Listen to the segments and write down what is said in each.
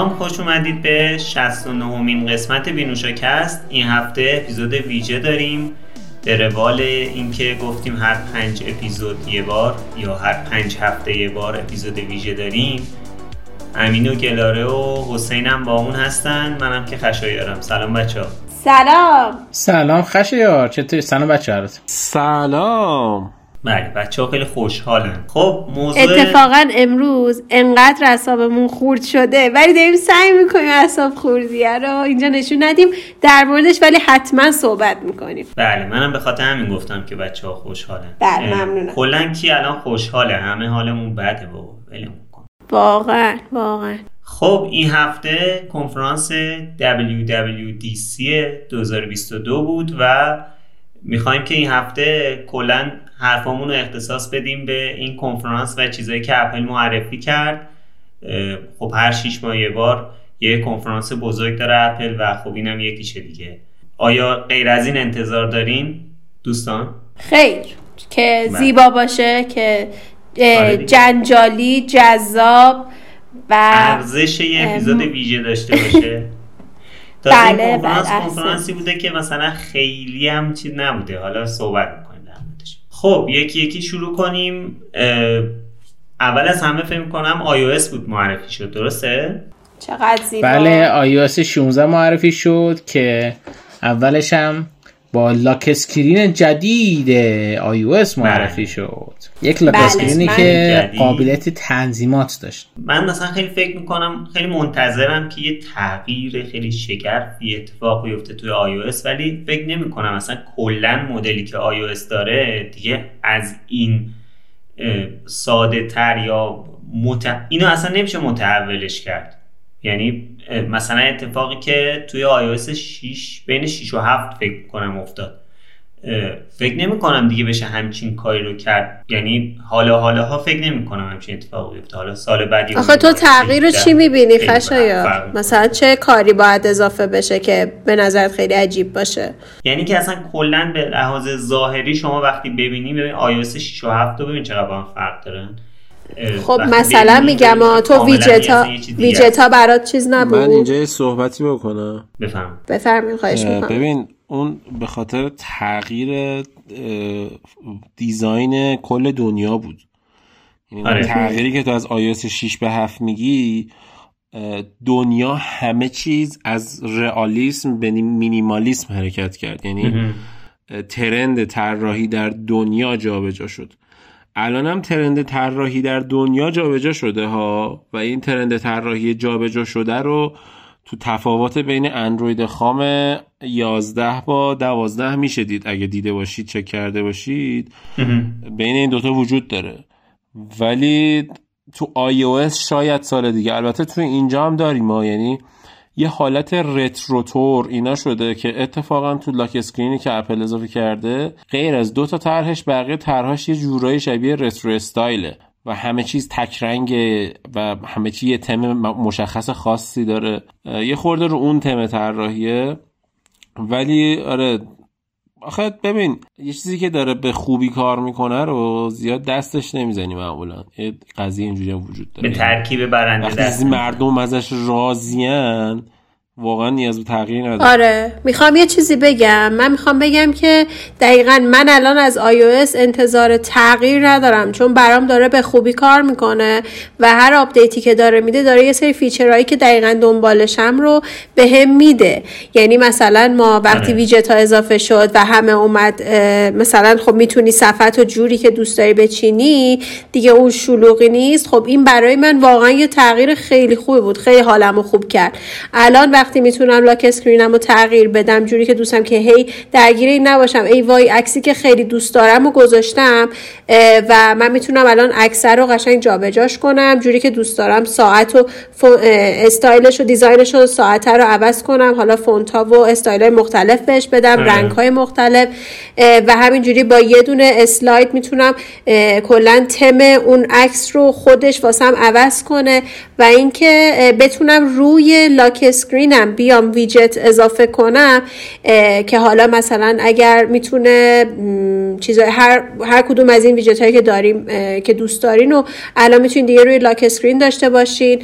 سلام خوش اومدید به 69 مین قسمت بینوشاکست این هفته اپیزود ویژه داریم به روال اینکه گفتیم هر پنج اپیزود یه بار یا هر پنج هفته یه بار اپیزود ویژه داریم. امین و گلاره و حسین هم با اون هستن. منم که خشایارم. سلام بچه ها سلام. سلام خشایار چطوری؟ سلام بچه سلام. بله بچه ها خیلی خوشحالن. خب موضوع اتفاقا امروز انقدر اعصابمون خورد شده. ولی داریم سعی می‌کنیم اعصاب خوردیه رو اینجا نشون ندیم در موردش ولی حتما صحبت می‌کنیم. بله منم به خاطر همین گفتم که بچه ها خوشحالن. بله، ممنونم. کلا کی الان خوشحاله؟ همه حالمون بده بابا ولمون کن. واقعا واقعا. خب این هفته کنفرانس WWDC 2022 بود و می‌خوایم که این هفته کلا حرفامون رو اختصاص بدیم به این کنفرانس و چیزایی که اپل معرفی کرد خب هر شیش ماه یه بار یه کنفرانس بزرگ داره اپل و خب اینم یکیشه دیگه آیا غیر از این انتظار دارین دوستان؟ خیر که بله. زیبا باشه که آره. جنجالی جذاب و ارزش یه. اپیزود ویژه داشته باشه تازه بله، این کنفرانس بله، کنفرانسی بوده که مثلا خیلی هم چیز نبوده حالا صحبت خب یکی یکی شروع کنیم اول از همه فکر کنم iOS بود معرفی شد درسته؟ چقدر زیبا بله iOS 16 معرفی شد که اولش هم با lock screen جدید iOS معرفی شد. یک lock بله، screen ی اسم که جدید. قابلیت تنظیمات داشت. من مثلا خیلی فکر می‌کنم خیلی منتظرم که یه تغییر خیلی شگرفی اتفاق بیفته توی iOS ولی فکر نمی‌کنم. مثلا کلا مدلی که iOS داره دیگه از این ساده تر یا مت... اینو اصلا نمیشه متحولش کرد. یعنی مثلا اتفاقی که توی iOS 6 بین 6 و 7 فکر کنم افتاد. فکر نمی کنم دیگه بشه همچین کاری رو کرد. یعنی حالا حالا ها فکر نمی کنم همچین اتفاقی بیفته حالا سال بعدی آخه تو تغییر رو چی می‌بینی خشایا مثلا چه کاری باید اضافه بشه که به نظرت خیلی عجیب باشه؟ یعنی که اصلا کلا به لحاظ ظاهری شما وقتی ببینی ببین iOS 6 و 7 رو ببین چقدر با هم فرق دارن. خب مثلا میگم تو ویجتا. ویجتا برات چیز من نبود اینجا یه صحبتی بکنم بفهم. خواهش اه، می‌کنم. ببین اون به خاطر تغییر دیزاین کل دنیا بود. یعنی آره. تغییری که تو از iOS 6 به 7 میگی دنیا همه چیز از رئالیسم به مینیمالیسم حرکت کرد. یعنی ترند طراحی در دنیا جابجا شد. الان هم trend طراحی در دنیا جابجا شده ها و این trend طراحی جابجا شده رو تو تفاوت بین اندروید خام 11 با 12 میشه دید. اگه دیده باشید چک کرده باشید. بین این دوتا وجود داره. ولی تو iOS شاید سال دیگه. البته تو اینجا هم داریم ما یعنی یه حالت retro طور اینا شده که اتفاقا تو lock screen ی که اپل اضافه کرده غیر از دو تا طرحش بقیه طرحاش یه جورایی شبیه retro style ه و همه چیز تک رنگه و همه چی یه تم مشخص خاصی داره. یه خورده رو اون تم طراحیه. ولی آره آخه ببین یه چیزی که داره به خوبی کار می‌کنه رو زیاد دستش نمی‌زنی معمولا. یه قضیه اینجوری وجود داره. به ترکیب برنده دست مردم ازش راضیان واقعا نیاز به تغییر نداره آره. می‌خوام یه چیزی بگم. من می‌خوام بگم که دقیقا من الان از iOS انتظار تغییر ندارم چون برام داره به خوبی کار می‌کنه و هر update ی که داره میده داره یه سری feature هایی که دقیقا دنبالشم رو بهم میده. یعنی مثلا ما وقتی آره. ویجت ها اضافه شد و همه اومد مثلا خب می‌تونی صفحت و جوری که دوست داری بچینی دیگه اون شلوغی نیست. خب این برای من واقعا یه تغییر خیلی خوبی بود. خیلی حالم رو خوب کرد. الان وقتی می‌تونم lock screen م رو تغییر بدم جوری که دوستم که هی درگیر این نباشم. ای وای عکسی که خیلی دوست دارم و گذاشتم و من می‌تونم الان عکس رو قشنگ جابجاش کنم. جوری که دوست دارم ساعت و استایلش و design ش و ساعت رو عوض کنم. حالا font ها و استایل های مختلف بهش بدم آره. رنگ های مختلف و همینجوری با یه دونه slide می‌تونم کلا تم اون عکس رو خودش واسم عوض کنه. و اینکه بتونم روی lock screen screen م بیام ویجت اضافه کنم که حالا مثلا اگر می‌تونه چیزای هر هر کدوم از این ویجت هایی که داریم که دوست دارین و الان می‌تونین دیگه روی lock screen داشته باشین.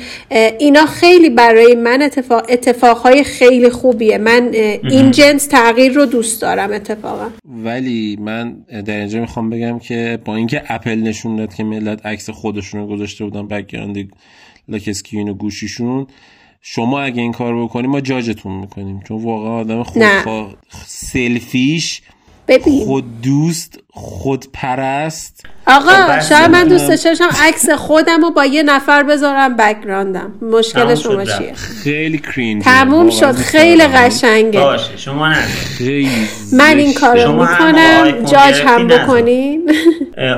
اینا خیلی برای من اتفاق اتفاقهای خیلی خوبیه. من این جنس تغییر رو دوست دارم اتفاقا. ولی من در اینجا می‌خوام بگم که با اینکه اپل نشون داد که ملت عکس خودشون رو گذاشته بودن background lock screen و گوشیشون شما اگه این کار بکنی ما جاجتون می‌کنیم. چون واقعا آدم خود سلفیش ببین. خود دوست خود پرست. آقا خب شاید من دوست داشتم عکس خودم رو با یه نفر بذارم background م مشکل شما چیه؟ خیلی cringe تموم شد. خیلی قشنگه. باشه شما نه. من این کارو می‌کنم. جاج هم بکنین.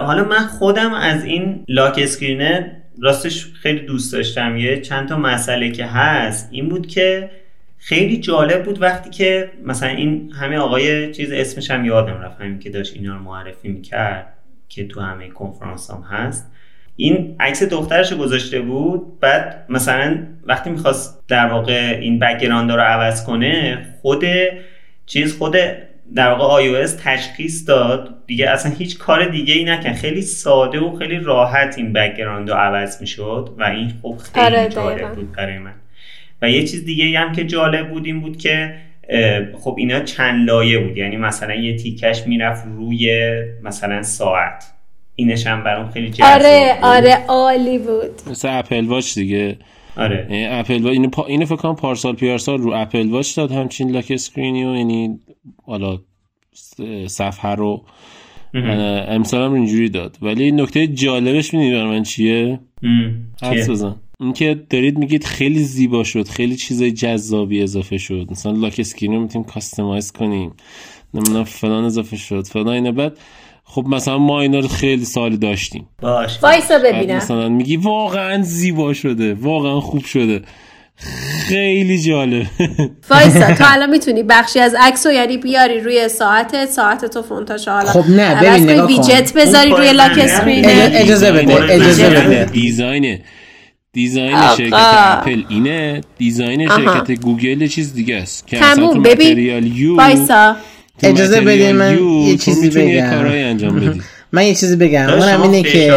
حالا من خودم از این lock screen ه راستش خیلی دوست داشتم. یه چند تا مسئله که هست این بود که خیلی جالب بود وقتی که مثلا این همه آقای چیز اسمش هم یادم رفت همین که داشت اینا رو معرفی می‌کرد که تو همه کنفرانس هم هست. این عکس دخترش گذاشته بود بعد مثلا وقتی می‌خواست در واقع این background رو عوض کنه خود چیز خود در واقع iOS تشخیص داد. دیگه اصلا هیچ کار دیگه ای نکن خیلی ساده و خیلی راحت این background رو عوض می‌شد و این خب خیلی آره جالب بود برای من. و یه چیز دیگه هم که جالب بود این بود که خب اینا چند لایه بود. یعنی مثلا یه تیکش می‌رفت روی مثلا ساعت. اینش هم برام خیلی جذاب آره بود. آره عالی بود. مثل اپل واچ دیگه. آره. اپل واچ اینو, پا... اینو فکر کنم پارسال پیارسال رو اپل واچ داد همچین lock screen ی و یعنی حالا صفحه رو. امسال هم اینجوری داد. ولی نکته جالبش می‌دونی برای من چیه؟ حدس بزن. اینکه دارید میگید خیلی زیبا شد خیلی چیزای جذابی اضافه شد. مثلا lock screen رو می‌تونیم customize کنیم. نمی‌دونم فلان اضافه شد فلان اینه بعد خب مثلا ما اینا رو خیلی سال داشتیم. باش. وایسا ببینم. مثلا میگی واقعا زیبا شده. واقعا خوب شده. خیلی جالب. وایسا تو الان می‌تونی بخشی از عکس رو یعنی بیاری روی ساعتت ساعت تو فونتاش حالا خب نه ببین نگاه ویجت بذاری روی lock screen. اجازه بده اجازه بده. design design شرکت اپل اینه. design شرکت گوگل چیز دیگه است. که تموم. ببین. وایسا. اجازه بده من یه چیزی بگم. انجام بدی. من یه چیزی بگم. اونم اینه که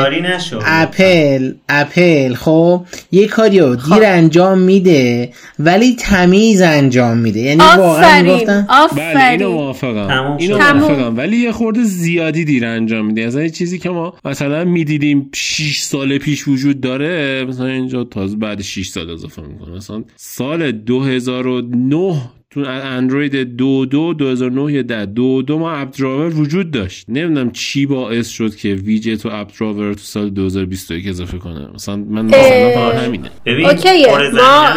اپل اپل خب یه کاریو دیر خب. انجام میده ولی تمیز انجام میده. یعنی واقعا می‌گفتن بله اینو موافقم اینو موافقم ولی یه خورده زیادی دیر انجام میده. از این چیزی که ما مثلا می‌دیدیم 6 سال پیش وجود داره مثلا اینجا تازه بعد 6 سال اضافه می‌کنه. مثلا سال 2009 تو اندروید دو دو 2009 یه ده دو دو ما app drawer وجود داشت. نمی‌دونم چی باعث شد که ویجت و app drawer تو سال 2021 اضافه کنه. مثلا من مثلا فقط همینه. okay ه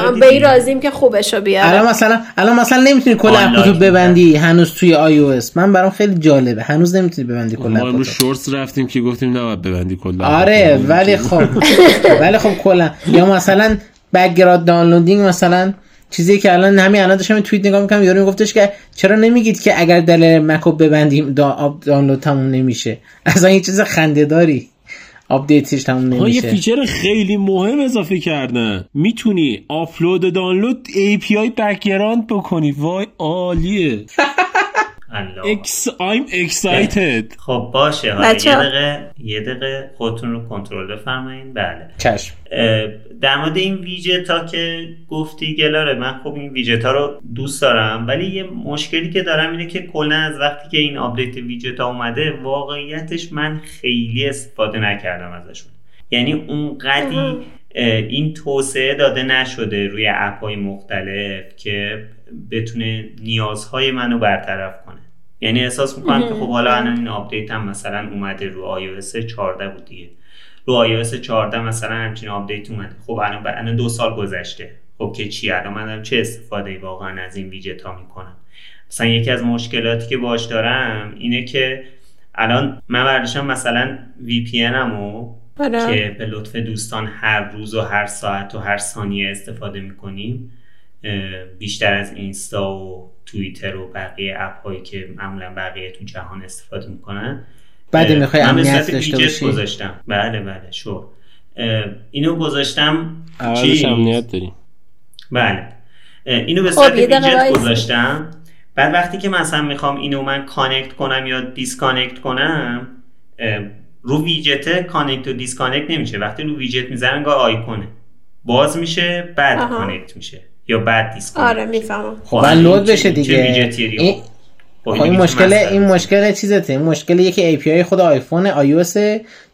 ما به این راضیم که خوبشو بیاره الان مثلا الان مثلا نمی‌تونی کل اپاتو ببندی هنوز توی iOS من برام خیلی جالبه. هنوز نمی‌تونی ببندی کل ما امروز shorts رفتیم که گفتیم نباید ببندی کل آره ولی خب. ولی خب کلا. یا مثلا background downloading مثلا چیزی که الان همین الان داشتم توییت نگاه می‌کنم یارو میگفتش که چرا نمیگید که اگر در مکو ببندیم دا دانلود تموم نمیشه؟ اصلا یه چیز خنده داری آپدیتش تموم نمیشه یه feature خیلی مهم اضافه کردن. می‌تونی upload download API background بکنی. وای عالیه. I'm excited. خب باشه. حالا یه دقیقه یه دقیقه خودتون رو کنترل بفرمایید. بله. چشم. در مورد این ویجت ها که گفتی گلاره من خب این ویجت ها رو دوست دارم ولی یه مشکلی که دارم اینه که کلا از وقتی که این آپدیت ویجت ها اومده واقعیتش من خیلی استفاده نکردم ازشون. یعنی اونقدی این توسعه داده نشده روی اپ های مختلف که بتونه نیازهای منو برطرف یعنی احساس می‌کنم که خب حالا الان این آپدیت هم مثلا اومده رو iOS 14 بود دیگه. رو iOS 14 مثلا همچین آپدیت اومده. خب الان الان دو سال گذشته. خب که چی؟ الان من چه استفاده واقعا از این ویجت ها می‌کنم؟ مثلا یکی از مشکلاتی که باش دارم اینه که الان من برداشتم مثلا VPN ه. که به لطف دوستان هر روز و هر ساعت و هر ثانیه استفاده می‌کنیم بیشتر از اینستا و توییتر و بقیه اپ هایی که معمولا بقیه تو جهان استفاده می‌کنن. بعد می‌خوای امنیت داشته باشی؟ گذاشتم. بله بله شو اینو گذاشتم چی؟ امنیت داریم بله. اینو به خب، صورت ویجت. گذاشتم. بعد وقتی که مثلا می‌خوام اینو من connect کنم یا disconnect کنم رو widget connect و disconnect نمیشه. وقتی رو ویجت می‌زنم انگار آیکونه. باز میشه بعد آها. connect میشه. یا بعد disconnect آره می‌فهمم خب load بشه دیگه؟ این خب خب این مشکل این. مشکل چیزته این مشکل یکی API خود آیفون iOS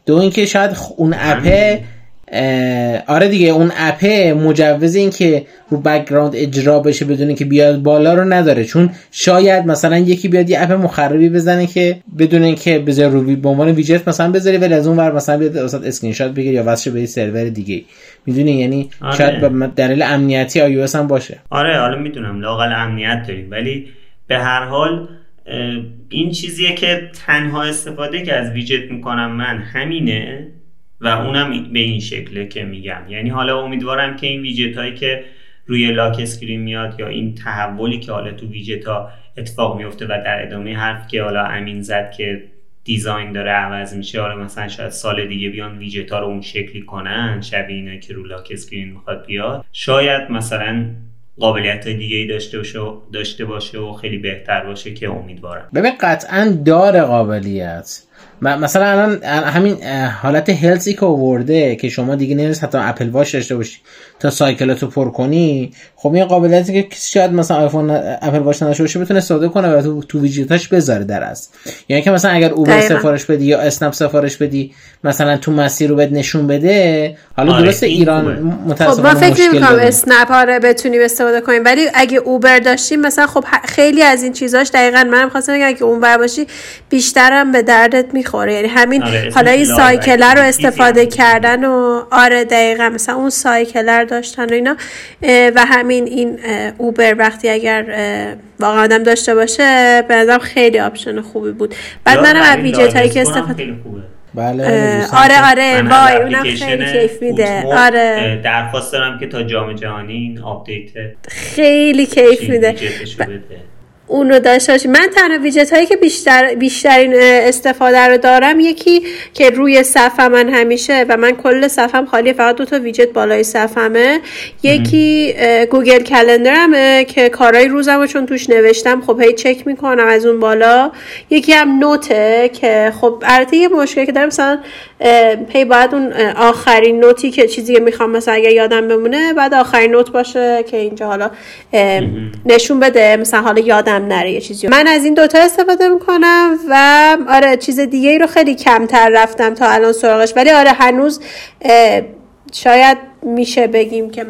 دو اینکه شاید اون اپه اه، آره دیگه اون اپه مجوز این که رو background اجرا بشه بدون اینکه بیاد بالا رو نداره. چون شاید مثلا یکی بیاد یه اپ مخربی بزنه که بدون اینکه بذاره رو به عنوان ویجت مثلا بذاری ولی از اون ور مثلا بیاد وسط اسکرین شات بگیره یا واسه به سرور دیگه می‌دونی؟ یعنی آره. شاید به دلیل امنیتی iOS هم باشه. آره حالا می‌دونم لااقل امنیت داریم. ولی به هر حال این چیزیه که تنها استفاده که از ویجت می‌کنم من همینه. و اونم به این شکله که میگم یعنی حالا امیدوارم که این ویجت هایی که روی lock screen میاد یا این تحولی که حالا تو ویجت ها اتفاق میفته و در ادامه حرف که حالا امین زد که design داره عوض میشه حالا مثلا شاید سال دیگه بیان ویجت ها رو اون شکلی کنن شبیه اینا که رو lock screen می‌خواد بیاد. شاید مثلا قابلیت های دیگه ای داشته باشه و داشته باشه و خیلی بهتر باشه که امیدوارم. ببین قطعا داره قابلیت. مثلا الان همین حالت health ی که آورده که شما دیگه نیاز نیست حتی Apple Watch داشته باشی تا cycle اتو پر کنی خب این قابلیتی که کسی شاید مثلا آیفون Apple Watch نداشته باشه بتونه استفاده کنه و تو, تو ویجیتاش بذاره در است یعنی که مثلا اگر Uber. سفارش بدی یا اسنپ سفارش بدی مثلا تو مسیر رو بهت نشون بده حالا آره، درسته این ایران خوبه. خب متاسفانه من فکر مشکل نمی کنم داره. اسنپ آره بتونیم استفاده کنیم ولی اگه اوبر داشتیم مثلا خب خیلی از این چیزاش دقیقا منم خواستم بگم اگه اون بر باشی بیشترم به می‌خوره. یعنی همین آره، حالا این سایکلر رو استفاده. کردن و آره دقیقا مثلا اون سایکلر داشتن و اینا. و همین این اوبر وقتی اگر واقعا آدم داشته باشه به نظرم خیلی آپشن خوبی بود. بعد منم از ویجت هایی که استفاده خیلی خوبه. بله آره آره وای اونم خیلی کیف میده. آره. درخواست دارم که تا جام جهانی این update خیلی کیف میده. اون رو داشته باشی من تنها ویجت هایی که بیشتر بیشترین استفاده رو دارم یکی که روی صفحه من همیشه و من کل صفحم خالی فقط دو تا ویجت بالای صفحمه یکی اه، Google Calendar مه که کارهای روزم رو چون توش نوشتم خب هی چک می‌کنم از اون بالا. یکی هم نوته که خب البته یه مشکلی که دارم مثلا هی باید اون آخرین نوتی که چیزی که می‌خوام مثلا اگه یادم بمونه بعد آخرین نوت باشه که اینجا حالا نشون بده مثلا حالا یادم نره یه چیزی. من از این دوتا استفاده می‌کنم و آره چیز دیگه ای رو خیلی کمتر رفتم تا الان سراغش. ولی آره هنوز شاید میشه بگیم که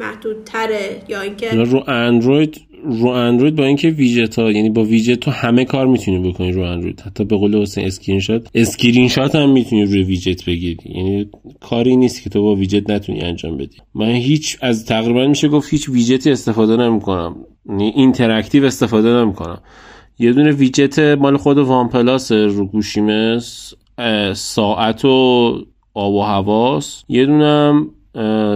محدودتره یا اینکه رو اندروید رو اندروید با اینکه ویجت ها یعنی با ویجت تو همه کار می‌تونی بکنی رو اندروید. حتی به قول حسین screenshot screenshot هم می‌تونی روی ویجت بگیری. یعنی کاری نیست که تو با ویجت نتونی انجام بدی. من هیچ از تقریبا میشه گفت هیچ ویجتی استفاده نمی‌کنم. یعنی interactive استفاده نمی‌کنم. یه دونه ویجت مال خود OnePlus رو گوشیمه ساعت و آب و هواست. یه دونم اه،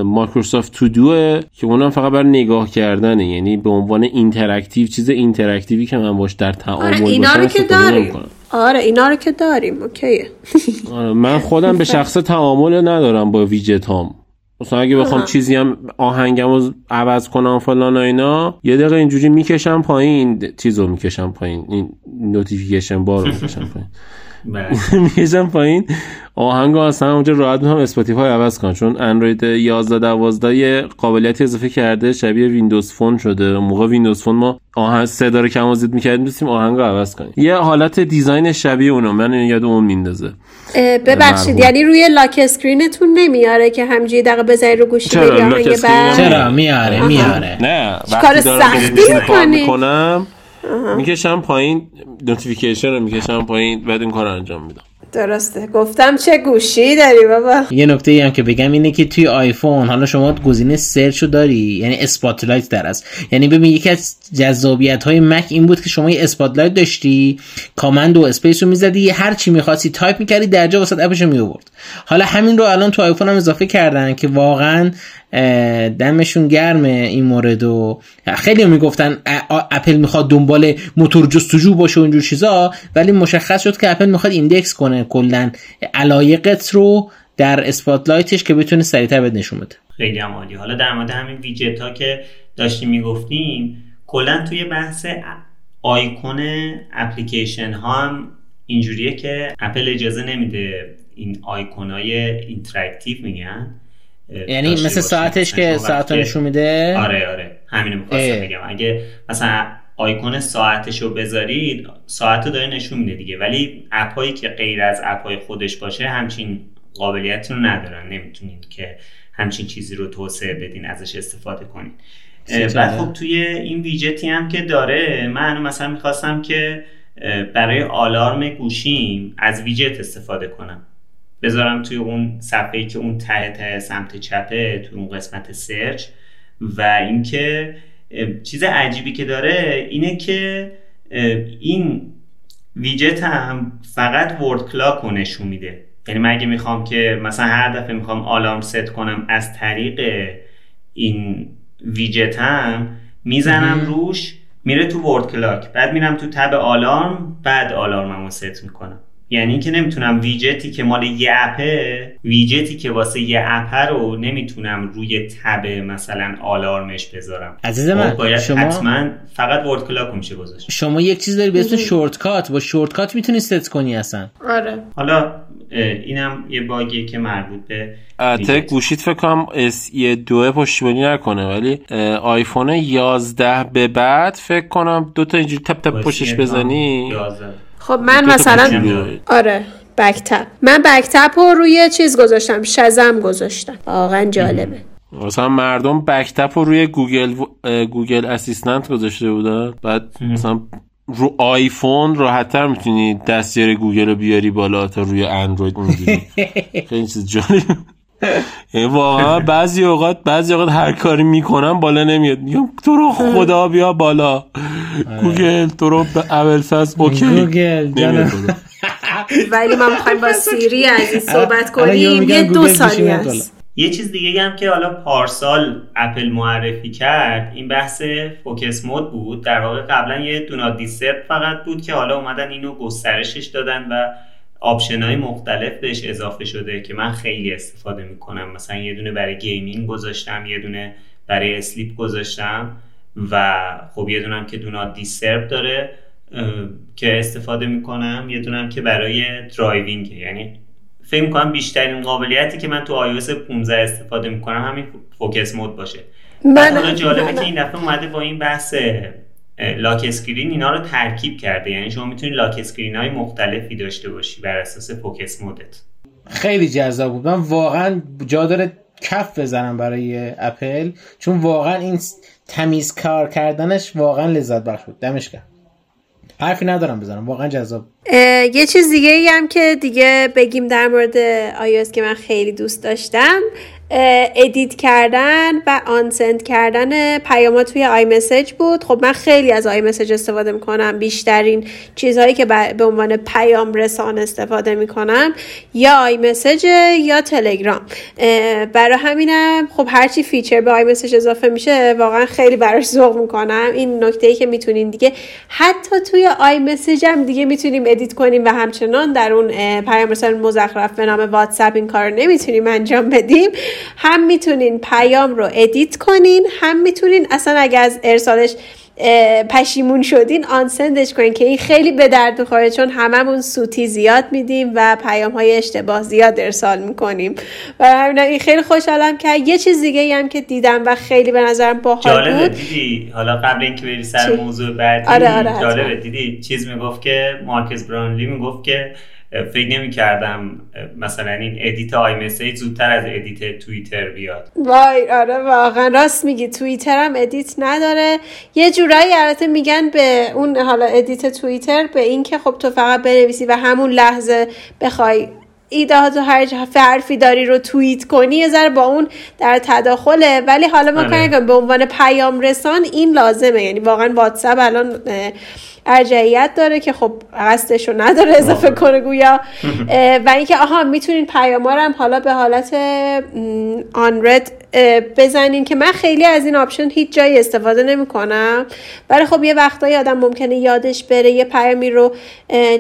Microsoft To Do ئه که اونم فقط برا نگاه کردنه. یعنی به عنوان interactive چیز interactive ی که من باش در تعامل آره باشم اینا رو که داریم. آره اینا رو که داریم okay ه. آره، من خودم به شخصه تعامل ندارم با ویجت هام. مثلا اگه بخوام چیزی هم آهنگم رو عوض کنم فلان و اینا یه دقیقه اینجوری می‌کشم پایین چیز رو می‌کشم پایین این notification bar رو می‌کشم پایین. بله. می‌کشم پایین. آهنگ اصلا اونجا راحت می‌تونم Spotify عوض کنم چون اندروید 11 12 یه قابلیتی اضافه کرده شبیه Windows Phone شده. موقع Windows Phone ما آهنگ صدا رو کم و زیاد می‌کردیم می‌تونیم آهنگ رو عوض کنیم. یه حالت design شبیه اونو من یاد اون میندازه. ببخشید. یعنی روی lock screen تون نمیاره که همینجوری دقیقه بزنی رو گوشی چرا؟ لاک چرا؟ میاره میاره. نه کار سختی؟ می‌کنم می‌کشم پایین notification رو می‌کشم پایین بعد این کار انجام میدم. درسته. گفتم چه گوشی داری بابا؟ یه نکته ای هم که بگم اینه که توی آیفون حالا شما گزینه search رو داری یعنی Spotlight در است. یعنی ببین یکی از جذابیت های Mac این بود که شما یه Spotlight داشتی command و space رو می‌زدی هر چی می‌خواستی تایپ می‌کردی درجا وسط app ش رو میآورد. حالا همین رو الان تو آیفون هم اضافه کردن که واقعا دمشون گرمه این مورد و خیلی می‌گفتن اپل می‌خواد دنبال موتور جستجو باشه و اینجور چیزا ولی مشخص شد که اپل می‌خواد index کنه کلا. علایقت رو در Spotlight ش که بتونه سریعتر بهت نشون بده. خیلی هم حالا در مورد همین ویجت ها که داشتیم می‌گفتیم کلا توی بحث icon application ها هم اینجوریه که اپل اجازه نمیده این آیکون های interactive میگن. یعنی مثل ساعتش که ساعت نشون میده؟ آره آره. همینو می‌خواستم بگم. اگه مثلا آیکون ساعتش رو بذارید ساعت رو داره نشون میده دیگه. ولی اپایی که غیر از اپای خودش باشه همچین قابلیت رو ندارن. نمی‌تونید که همچین چیزی رو توسعه بدین ازش استفاده کنید بعد خب توی این ویجتی هم که داره من مثلا می‌خواستم که برای آلارم گوشیم از ویجت استفاده کنم. بذارم توی اون صفحه که اون ته ته سمت چپه توی اون قسمت search. و اینکه چیز عجیبی که داره اینه که این widget هم فقط world clock رو نشون میده. یعنی من اگه می‌خوام که مثلا هر دفعه می‌خوام alarm set کنم از طریق این ویجت هم می‌زنم روش میره تو world clock. بعد میرم تو tab alarm بعد alarm مو set می‌کنم. یعنی که نمی‌تونم ویجتی که مال یه اپه ویجتی که واسه یه اپه رو نمی‌تونم روی tab مثلا آلارمش بذارم. عزیز من خب باید شما حتما فقط world clock میشه گذاشت. شما یک چیز داری به اسم shortcut با shortcut می‌تونی ست کنی اصلا. آره. حالا اینم یه bug یه که مربوط به البته گوشیت فکر کنم SE 2 پشتیبانی نکنه ولی آیفون 11 به بعد فکر کنم دو تا اینجوری tap tap پشتش بزنی. 11 خب من مثلا آره back tap من back tap رو روی چیز گذاشتم Shazam گذاشتم. واقعا جالبه. مثلا مردم back tap رو روی Google Google Assistant گذاشته بودن. بعد مثلا رو آیفون راحتتر می‌تونی دستیار گوگل رو بیاری بالا تا روی اندروید اونجوری. خیلی چیز جالب. واقعا بعضی اوقات بعضی اوقات هر کاری می‌کنم بالا نمیاد. میگم تو رو خدا بیا بالا. گوگل تو رو به اول فاز اوکی. گوگل ولی ما می‌خوایم با سیری از این صحبت کنیم. یه دو ثانیه است. یه چیز دیگه هم که حالا پارسال اپل معرفی کرد این بحث focus mode بود. در واقع قبلا یه Do Not Disturb فقط بود که حالا اومدن اینو گسترشش دادن و آپشن های مختلف بهش اضافه شده که من خیلی استفاده می‌کنم. مثلا یه دونه برای gaming گذاشتم یه دونه برای sleep گذاشتم و خب یه دونم که Do Not Disturb داره که استفاده می‌کنم. یه دونم که برای driving یعنی فکر می‌کنم بیشترین قابلیتی که من تو iOS 15 استفاده می‌کنم همین focus mode باشه. من حالا جالبه که این دفعه اومده با این بحث lock screen اینا رو ترکیب کرده. یعنی شما می‌تونی lock screen های مختلفی داشته باشی بر اساس focus mode ت خیلی جذاب بود. من واقعا جا داره کف بزنم برای اپل چون واقعا این تمیز کار کردنش واقعا لذت بخش بود. دمش گرم حرفی ندارم بزنم. واقعا جذاب. یه چیز دیگه ای هم که دیگه بگیم در مورد iOS که من خیلی دوست داشتم. edit کردن و unsend کردن پیامات توی iMessage بود. خب من خیلی از iMessage استفاده می‌کنم. بیشترین چیزهایی که به عنوان پیام رسان استفاده می‌کنم یا iMessage یا تلگرام برای همینم خب هرچی feature به iMessage اضافه میشه واقعا خیلی براش ذوق می‌کنم. این نکته ای که می‌تونین دیگه حتی توی iMessage هم دیگه می‌تونیم edit کنیم و همچنان در اون پیام رسان مزخرف به نام واتساپ این کار نمی‌تونیم انجام بدیم. هم می‌تونین پیام رو edit کنین هم می‌تونین اصلا اگر از ارسالش پشیمون شدین unsend ش کنین که این خیلی به درد می‌خوره چون هممون سوتی زیاد میدیم و پیام های اشتباه زیاد ارسال می‌کنیم. و همین این خیلی خوشحالم که یه چیز دیگه هم که دیدم و خیلی به نظرم باحال بود. دیدی؟ حالا قبل اینکه بری سر موضوع بعدی آره آره جالبه دیدی؟ چیز می‌گفت که مارکز براونلی می‌گفت که فکر نمی کردم مثلا این edit iMessage زودتر از edit توییتر بیاد. وای آره واقعا. راست میگی. توییتر هم edit نداره. یه جورایی البته میگن به اون حالا edit توییتر به اینکه خب تو فقط بنویسی و همون لحظه بخوای ایده تو هر حرفی داری رو توییت کنی یه ذره با اون در تداخله. ولی حالا ما کنیم به عنوان پیام رسان این لازمه. یعنی واقعا واتساپ الان ارجحیت داره که خب قصدش رو نداره اضافه کنه گویا. و اینکه آها می‌تونین پیام هم حالا به حالت unread بزنین که من خیلی از این آپشن هیچ جایی استفاده نمی کنم ولی خب یه وقتایی آدم ممکنه یادش بره یه پیامی رو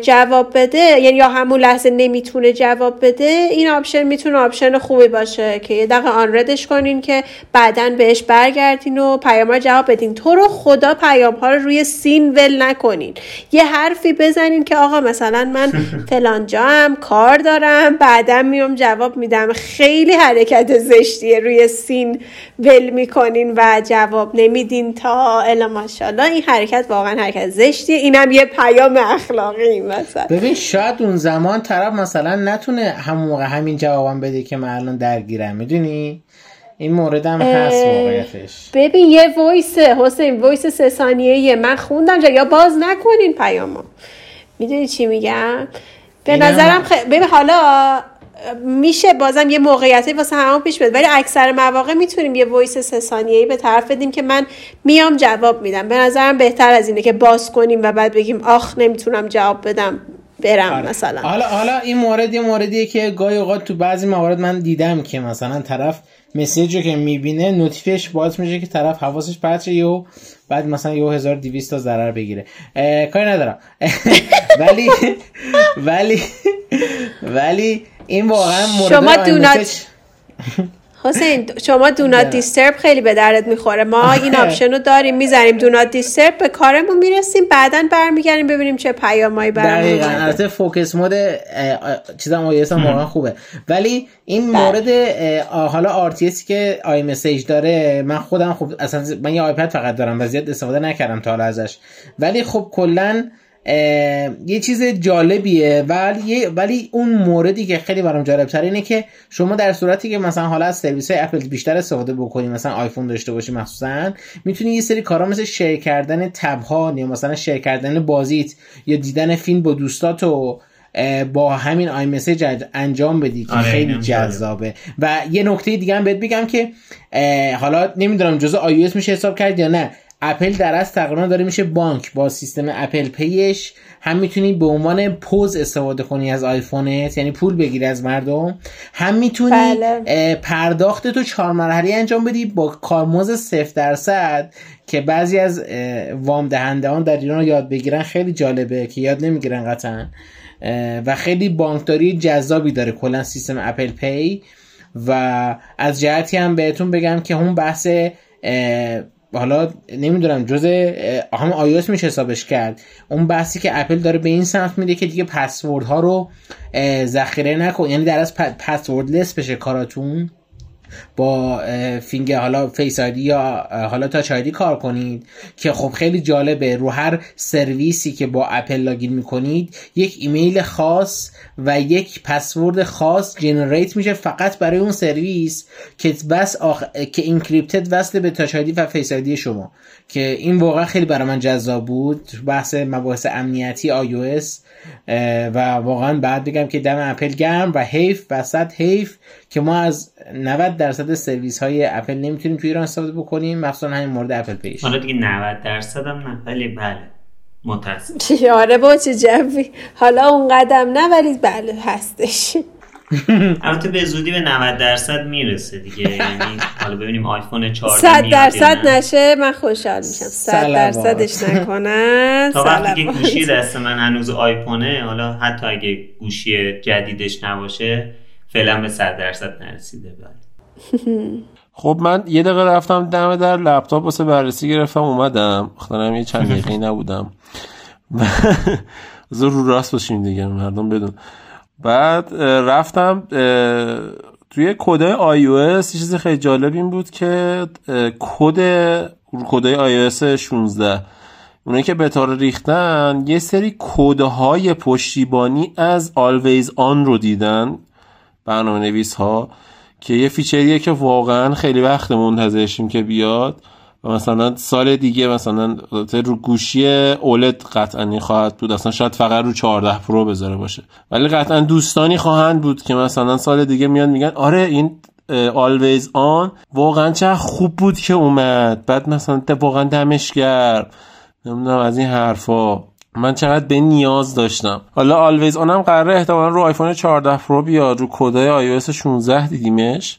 جواب بده یعنی یا همون لحظه نمی‌تونه جواب بده این آپشن می‌تونه آپشن خوبی باشه که یه دقیقه unread ش کنین که بعدا بهش برگردین و پیام رو جواب بدین. تو رو خدا پیام ها رو روی seen ول نکنین یه حرفی بزنین که آقا مثلا من فلان هم کار دارم بعدا میام جواب میدم. خیلی حرکت زشتیه روی seen ول می‌کنین و جواب نمیدین تا الا ماشاءالله. این حرکت واقعا حرکت زشتیه. اینم یه پیام اخلاقی مثلا ببین شاید اون زمان طرف مثلا نتونه همون موقع همین جوابم بده که من الان درگیرم. می‌دونی؟ این مورد هم هست واقعیتش ببین یه voice حسین voice سه ثانیه من خوندم جا یا باز نکنین پیامو. می‌دونی چی میگم؟ به نظرم خ... ببین حالا میشه بازم یه موقعیتی واسه همون پیش بیاد ولی اکثر مواقع می‌تونیم یه voice سه ثانیه‌ای به طرف بدیم که من میام جواب میدم. به نظرم بهتر از اینه که باز کنیم و بعد بگیم آخ نمی‌تونم جواب بدم برم آره. مثلا. حالا حالا این مورد یه موردیه که گاهی اوقات تو بعضی موارد من دیدم که مثلا طرف message رو که می‌بینه notif یش باز میشه که طرف حواسش پرته یهو بعد مثلا یه 1200 تا ضرر بگیره. کاری ندارم. ولی ولی ولی این واقعا مورد شما do not حسین شما Do Not Disturb خیلی به دردت می‌خوره. ما این آپشن رو داریم می‌زنیم Do Not Disturb به کارمون می‌رسیم بعدا برمیگردیم ببینیم چه پیامایی برامون دقیقاً. البته focus mode چیزا هم هم واقعا خوبه. ولی این بله. مورد حالا آرتیسی که iMessage داره من خودم خب اصلا من یه آیپد فقط دارم و زیاد استفاده نکردم تا حالا ازش. ولی خب کلا یه چیز جالبیه ولی ولی اون موردی که خیلی برام جالب تر اینه که شما در صورتی که مثلا حالا از سرویس های اپل بیشتر استفاده بکنی مثلا آیفون داشته باشی مخصوصا می‌تونی یه سری کارا مثل share کردن tab ها یا مثلا share کردن بازیت یا دیدن فیلم با دوستاتو با همین iMessage انجام بدی که آره خیلی جذابه. و یه نکته دیگه هم بهت بگم که حالا نمی‌دونم جزء آی میشه حساب کرد یا نه. اپل در از تقریبا داره میشه بانک با سیستم اپل پیش. هم می‌تونی به عنوان پوز استفاده کنی از آیفونت یعنی پول بگیری از مردم. هم می‌تونی بله. پرداخت تو چهار مرحله انجام بدی با کارمزد صفر درصد که بعضی از وام دهنده در ایران یاد بگیرن. خیلی جالبه که یاد نمی‌گیرن قطعا. و خیلی بانکداری جذابی داره کلا سیستم اپل پی. و از جهتی هم بهتون بگم که اون بحث حالا نمی‌دونم جز هم آیوس میشه حسابش کرد. اون بحثی که اپل داره به این سمت میده که دیگه پسورد ها رو ذخیره نکن. یعنی در از پسورد لس بشه کاراتون. با finger حالا Face ID یا حالا تا آیدی کار کنید که خب خیلی جالبه. رو هر سرویسی که با اپل login می‌کنید یک ایمیل خاص و یک پسورد خاص generate میشه فقط برای اون سرویس که بس آخ... که encrypted وصل به Touch ID و Face ID شما. که این واقعا خیلی برای من جذاب بود. بحث مباحث امنیتی iOS و واقعا بعد بگم که دم اپل گرم و حیف وسط حیف که ما از 90 درصد سرویس های اپل نمی‌تونیم توی ایران استفاده بکنیم مخصوصا همین مورد اپل پیش. حالا دیگه 90 درصد هم نه ولی بله. متاسف آره با چه جوی. حالا اون قدم نه ولی بله هستش. البته به زودی به 90 درصد می‌رسه دیگه. یعنی حالا ببینیم آیفون 14 100 درصد نشه من خوشحال میشم. 100 درصدش نکنن تا وقتی که گوشی دست من هنوز آیفونه حالا حتی اگه گوشی جدیدش نباشه فعلا به 100 درصد نرسیده بله. خب من یه دقیقه رفتم دم در لپتاپ واسه بررسی گرفتم اومدم. خودم یه چند دقیقه نبودم. زور رو راست باشیم دیگه مردم بدون. بعد رفتم توی کدای iOS چیز خیلی جالب این بود که کد کدای iOS 16 اونایی که طور ریختن یه سری کدهای پشتیبانی از Always On رو دیدن. برنامه نویس ها که یه feature یه که واقعا خیلی وقت منتظرشیم که بیاد. و مثلا سال دیگه مثلا رو گوشی OLED قطعا خواهد بود. اصلا شاید فقط رو 14 Pro بذاره باشه. ولی قطعا دوستانی خواهند بود که مثلا سال دیگه میاد میگن آره این always on واقعا چه خوب بود که اومد. بعد مثلا واقعا دمش گرم نمی‌دونم از این حرفا. من چقدر به نیاز داشتم. حالا always on هم قراره احتمالا رو آیفون 14 Pro بیاد رو کدای آی 16 دیدیمش.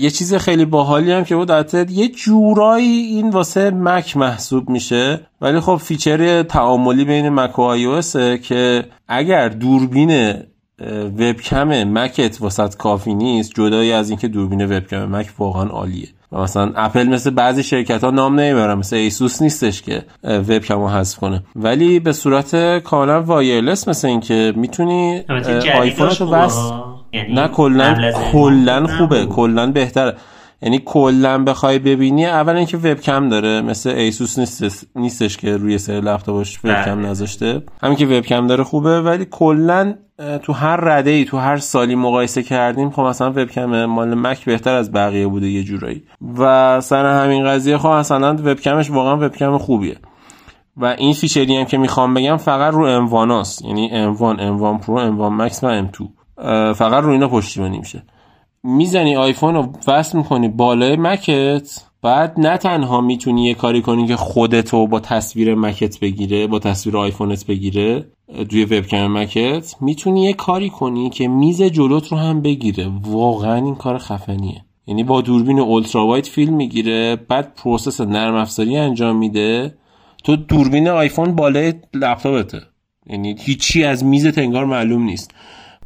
یه چیز خیلی باحالی هم که بود البته یه جورایی این واسه مک محسوب میشه. ولی خب feature تعاملی بین مک و آی که اگر دوربین وبکم مکت واسط کافی نیست جدایی از اینکه دوربین وبکم مک واقعا عالیه. مثلا اپل مثل بعضی شرکت ها نام نمی‌برن مثل ایسوس نیستش که وبکم رو حذف کنه. ولی به صورت کاملا wireless مثل اینکه می‌تونی آیفون رو وصل یعنی نه کلا کلا خوبه کلا بهتره. یعنی کلا بخوای ببینی اول اینکه وبکم داره مثل ایسوس نیستش, نیستش که روی سری لپتاپش وبکم بله. نذاشته. همین که وبکم داره خوبه ولی کلا تو هر رده ای تو هر سالی مقایسه کردیم خب مثلا وبکم مال مک بهتر از بقیه بوده یه جورایی. و سر همین قضیه خب مثلا وبکمش واقعا وبکم خوبیه. و این feature ی هم که می‌خوام بگم فقط رو M1 هاست یعنی M1 M1 Pro M1 Max و M2 فقط رو اینا پشتیبانی میشه. می‌زنی آیفون رو وصل می‌کنی بالای مکت بعد نه تنها می‌تونی یه کاری کنی که خودتو با تصویر مکت بگیره با تصویر آیفونت بگیره توی وبکم مکت می‌تونی یه کاری کنی که میز جلوت رو هم بگیره. واقعا این کار خفنیه. یعنی با دوربین ultra wide فیلم می‌گیره بعد process نرم افزاری انجام میده. تو دوربین آیفون بالای لپتاپته. یعنی هیچی از میزت انگار معلوم نیست.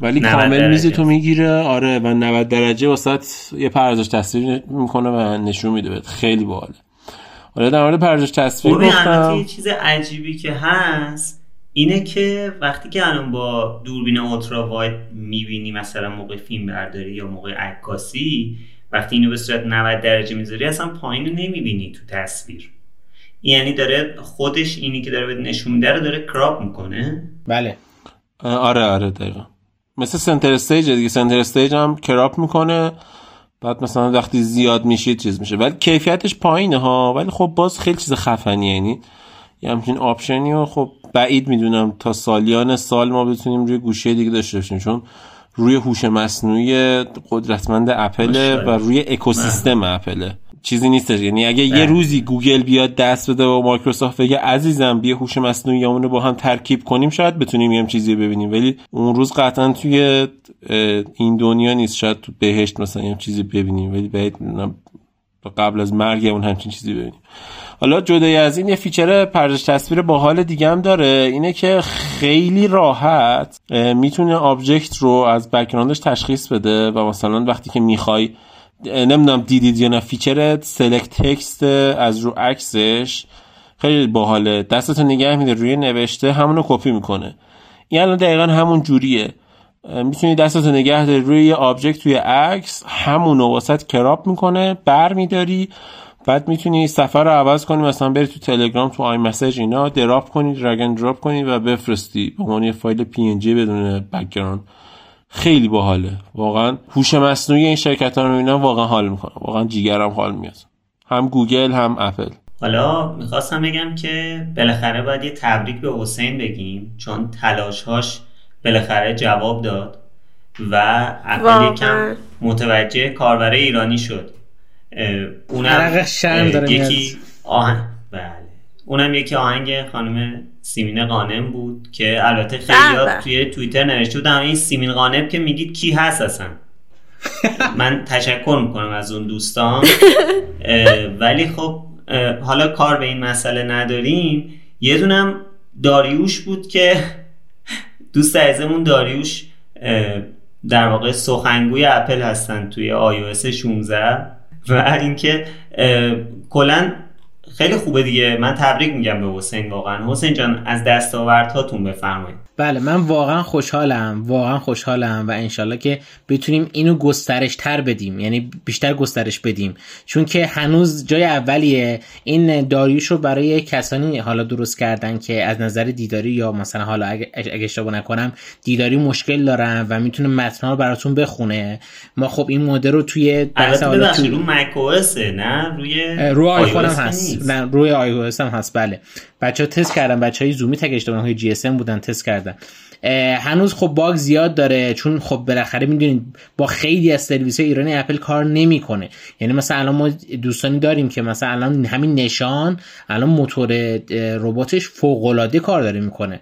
ولی کامل میز تو می‌گیره. آره و 90 درجه واسط یه پردازش تصویر می‌کنه و نشون میده. بهت خیلی باحاله. حالا در مورد پردازش تصویر گفتم. یه چیز عجیبی که هست. اینه که وقتی که الان با دوربین اولترا واید می‌بینی مثلا موقع فیلم برداری یا موقع عکاسی وقتی اینو به صورت 90 درجه می‌ذاری اصلا پایین رو نمی‌بینی تو تصویر. یعنی داره خودش اینی که داره به نشون میده رو داره crop می‌کنه. بله. آره آره دقیقا. مثل Center Stage دیگه. Center Stage هم crop می‌کنه. بعد مثلا وقتی زیاد میشه چیز میشه. ولی کیفیتش پایینه ها. ولی خب باز خیلی چیز خفنیه یعنی یه همچین option ی و خب بعید می‌دونم تا سالیان سال ما بتونیم روی گوشی دیگه داشته باشیم چون روی هوش مصنوعی قدرتمند اپل و روی اکوسیستم اپله چیزی نیستش. یعنی اگه یه. روزی گوگل بیاد دست بده و مایکروسافت بگه عزیزم بیا هوش مصنوعی رو با هم ترکیب کنیم شاید بتونیم یه چیزی ببینیم. ولی اون روز قطعا توی این دنیا نیست. شاید تو بهشت مثلا یه چیزی ببینیم. ولی باید قبل از مرگ اون همچین چیزی ببینیم. حالا جدای از این یه feature پردازش تصویر باحال دیگه هم داره اینه که خیلی راحت می‌تونه object رو از background ش تشخیص بده و مثلا وقتی که می‌خوای نمی‌دونم دیدید یا نه feature select text از رو عکسش خیلی باحاله دستتو نگه میداره روی نوشته همونو کپی می‌کنه. این الان دقیقا همون جوریه. می‌تونی دستتو نگه داری روی یه object توی عکس همونو واسط crop می‌کنه بر میداری بعد می‌تونی صفحه رو عوض کنی مثلا بری تو تلگرام تو iMessage اینا drop کنی drag and drop کنی و بفرستی. به عنوان یه فایل PNG بدون background خیلی باحاله. واقعا هوش مصنوعی این شرکت ها رو اینا واقعا حال می‌کنه واقعا جیگرم حال میاد هم گوگل هم اپل. حالا می‌خواستم بگم که بالاخره باید یه تبریک به حسین بگیم چون تلاشهاش بالاخره جواب داد و اپل یکم متوجه کاربر ایرانی شد. اونم یکی آهن بله. اونم یکی آهنگ خانم سیمین قانم بود که البته خیلی. توی توییتر نوشته بودم این سیمین قانم که میگید کی هست اصلا؟ من تشکر می‌کنم از اون دوستان ولی خب حالا کار به این مسئله نداریم. یه دونم داریوش بود که دوست عزیزمون داریوش در واقع سخنگوی اپل هستن توی iOS 16 و اینکه کلا خیلی خوبه دیگه. من تبریک میگم به حسین واقعا. حسین جان از دستاوردهاتون بفرمایید. بله من واقعا خوشحالم واقعا خوشحالم و انشالله که بتونیم اینو گسترش تر بدیم یعنی بیشتر گسترش بدیم. چون که هنوز جای اولیه این داریوش رو برای کسانی حالا درست کردن که از نظر دیداری یا مثلا حالا اگه اشتباه نکنم دیداری مشکل دارن و می‌تونه متن رو براتون بخونه. ما خب این مدل رو توی درس حالا تو رو مک نه؟ روی رو آیفون هم هست. نه روی آی هم هست بله. بچه ها تست کردن بچه های زومی تک اشتباه های جی اس بودن تست کردن. هنوز خب باگ زیاد داره چون خب بالاخره می‌دونید با خیلی از سرویس ایرانی اپل کار نمی‌کنه. یعنی مثلا الان ما دوستانی داریم که مثلا الان همین نشان الان موتور رباتش فوق العاده کار داره می‌کنه.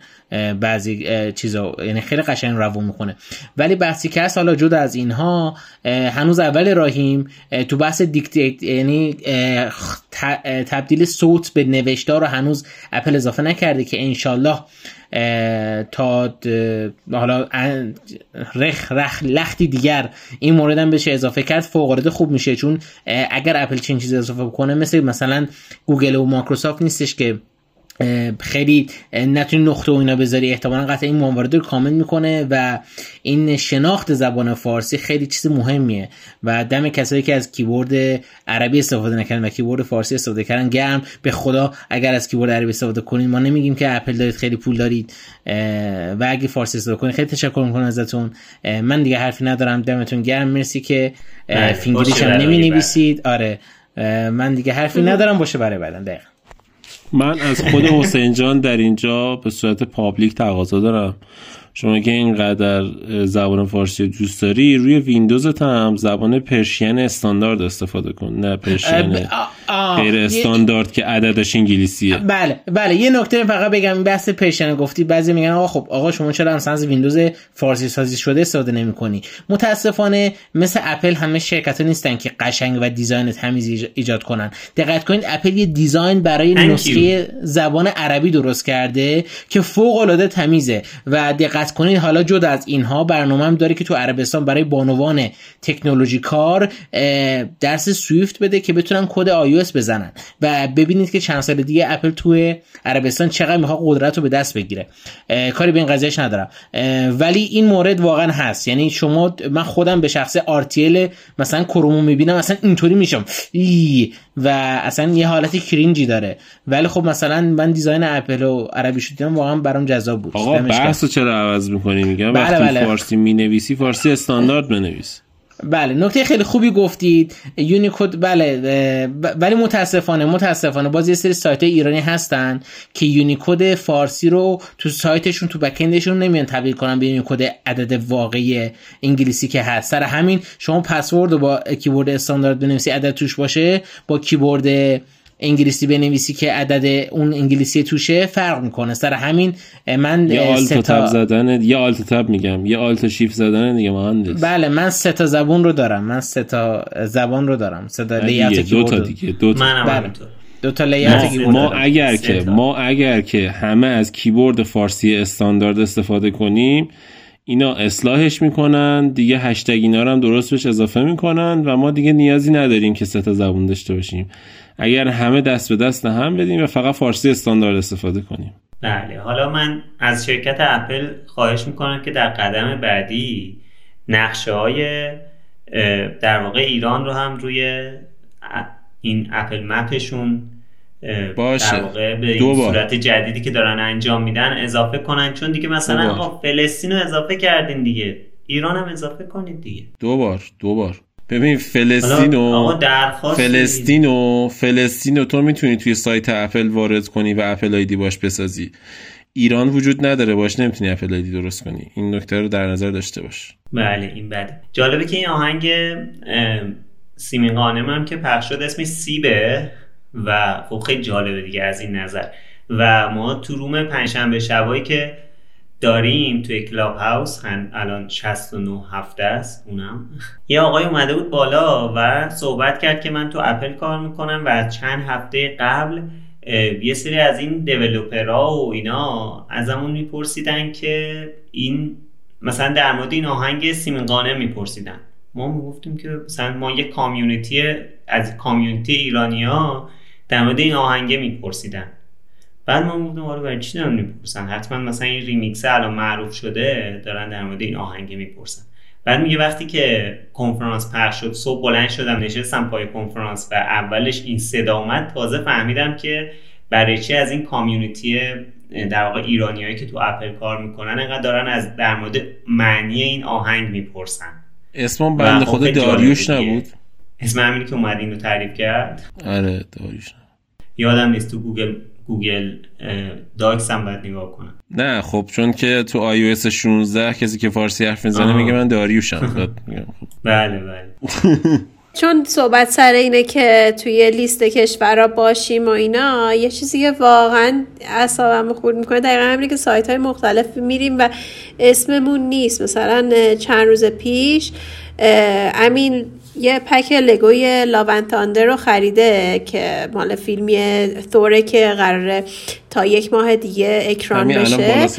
بعضی چیزا یعنی خیلی قشنگ روون می‌کنه. ولی بحثی که هست حالا جدا از اینها هنوز اول راهیم تو بحث دیکتیت یعنی تبدیل صوت به نوشتار رو هنوز اپل اضافه نکرده که انشالله تا حالا رخ رخ لختی دیگر این مورد هم بشه اضافه کرد فوق خوب میشه چون اگر اپل همچین چیز اضافه کنه مثل مثلا گوگل و مایکروسافت نیستش که خیلی نتونی نقطه و اینا بذاری. احتمالا قطعا این موارد رو کامل می‌کنه و این شناخت زبان فارسی خیلی چیز مهمیه و دم کسایی که از کیبورد عربی استفاده نکردن و کیبورد فارسی استفاده کردن گرم. به خدا اگر از کیبورد عربی استفاده کنید ما نمیگیم که اپل دارید خیلی پول دارید و اگه فارسی استفاده کنید خیلی تشکر می‌کنم ازتون. من دیگه حرفی ندارم. دمتون گرم. مرسی که فینگلیش هم نمی نویسید آره. من دیگه حرفی ندارم. باشه برای بعدن دقیقا. من از خود حسین جان در اینجا به صورت public تقاضا دارم. شما که اینقدر زبان فارسی دوست داری روی ویندوزت هم زبان Persian Standard استفاده کن. نه Persian. غیر استاندارد که عددش انگلیسیه. بله بله یه نکته فقط بگم بحث Persian گفتی. بعضی میگن آقا خب آقا شما چرا مثلا از ویندوز فارسی سازی شده استفاده نمی‌کنی؟ متاسفانه مثل اپل همه شرکت ها نیستن که قشنگ و design تمیز ایجاد کنن. دقت کنید اپل یه design برای نسخه زبان عربی درست کرده که فوق العاده تمیزه. و دقت کنید حالا جدا از اینها برنامه هم داره که تو عربستان برای بانوان تکنولوژی کار درس Swift بده که بتونن کد آی بزنن. و ببینید که چند سال دیگه اپل توی عربستان چقدر می‌خواد قدرت رو به دست بگیره. کاری به این قضیهش ندارم. ولی این مورد واقعا هست. یعنی شما من خودم به شخصه آرتیال مثلا کرومو می‌بینم مثلا اینطوری میشم. ای و اصلا یه حالتی کرینجی داره. ولی خب مثلا من design اپل و عربی شو دیدم واقعا برام جذاب بود. آقا بحثو چرا عوض می‌کنی؟ میگم بله وقتی بله. فارسی می‌نویسی فارسی استاندارد بنویس. بله نکته خیلی خوبی گفتید. Unicode بله ولی متاسفانه متاسفانه یه سری سایت ایرانی هستن که Unicode فارسی رو تو سایتشون تو backend شون نمیان تبدیل کنن به Unicode عدد واقعی انگلیسی که هست. سر همین شما پسورد رو با کیبورد استاندارد بنویسی عدد توش باشه با کیبورد انگلیسی بنویسی که عدد اون انگلیسی توشه فرق می‌کنه. سر همین من یه آلت تب زدن یه آلت تب میگم یه آلت شیف زدن دیگه مهندس. بله من سه تا زبون رو دارم. من سه تا زبان رو دارم. سه تا لیات دو تا دیگه دو تا. بله. دو تا لیات ما, ما اگر که ما اگر که همه از کیبورد فارسی استاندارد استفاده کنیم اینا اصلاحش می‌کنن دیگه هشتگ اینا رو هم درست بهش اضافه می‌کنن و ما دیگه نیازی نداریم که سه تا زبون داشته باشیم. اگر همه دست به دست هم بدیم و فقط فارسی استاندارد استفاده کنیم. بله حالا من از شرکت اپل خواهش می‌کنم که در قدم بعدی نقشه های در واقع ایران رو هم روی این اپل مپشون باشه در واقع به این صورت جدیدی که دارن انجام میدن اضافه کنن. چون دیگه مثلا فلسطین رو اضافه کردین دیگه. ایران هم اضافه کنید دیگه. دو بار دو بار ببین فلسطین و فلسطین و فلسطین و تو می‌تونی توی سایت اپل وارد کنی و اپل آیدی باش بسازی. ایران وجود نداره باش نمی‌تونی اپل آیدی درست کنی. این نکته رو در نظر داشته باش. بله این بده. جالبه که این آهنگ سیمین قانم هم که پخش شد اسمش سیبه و خب خیلی جالبه دیگه از این نظر. و ما تو روم پنجشنبه شبایی که داریم توی کلاب هاوس الان 69 هفته است. اونم. یه آقای اومده بود بالا و صحبت کرد که من تو اپل کار می‌کنم و چند هفته قبل یه سری از این developer ها و اینا ازمون میپرسیدن که این مثلا در مورد این آهنگ سیمین غانم میپرسیدن. ما می‌گفتیم که مثلا ما یه community از community ایرانیا در مورد این آهنگه میپرسیدن. بعد ما گفتم آره برای چی دارن می‌پرسن؟ حتما مثلا این ریمیکس الان معروف شده دارن در مورد این آهنگه می‌پرسن. بعد میگه وقتی که کنفرانس پخش شد صبح بلند شدم نشستم پای کنفرانس و اولش این صدا اومد تازه فهمیدم که برای چی از این community در واقع ایرانیایی که تو اپل کار می‌کنن انقدر دارن از در مورد معنی این آهنگ می‌پرسن. اسم بنده خود داریوش نبود؟ اسم همینی که اومد اینو تعریف کرد. آره داریوش. یادم نیست تو گوگل Google Docs هم باید نگاه کنم نه خب چون که تو آی 16 کسی که فارسی حرف می‌زنه میگه من داریوشم. بله بله. چون صحبت سر اینه که توی لیست کشورها باشیم و اینا یه چیزی که واقعا اعصابم خورد می‌کنه دقیقا همینه که سایت های مختلف میریم و اسممون نیست. مثلا چند روز پیش امین یه پک لگوی لاونتاندر رو خریده که مال فیلمی ثوره که قراره تا یک ماه دیگه اکران بشه.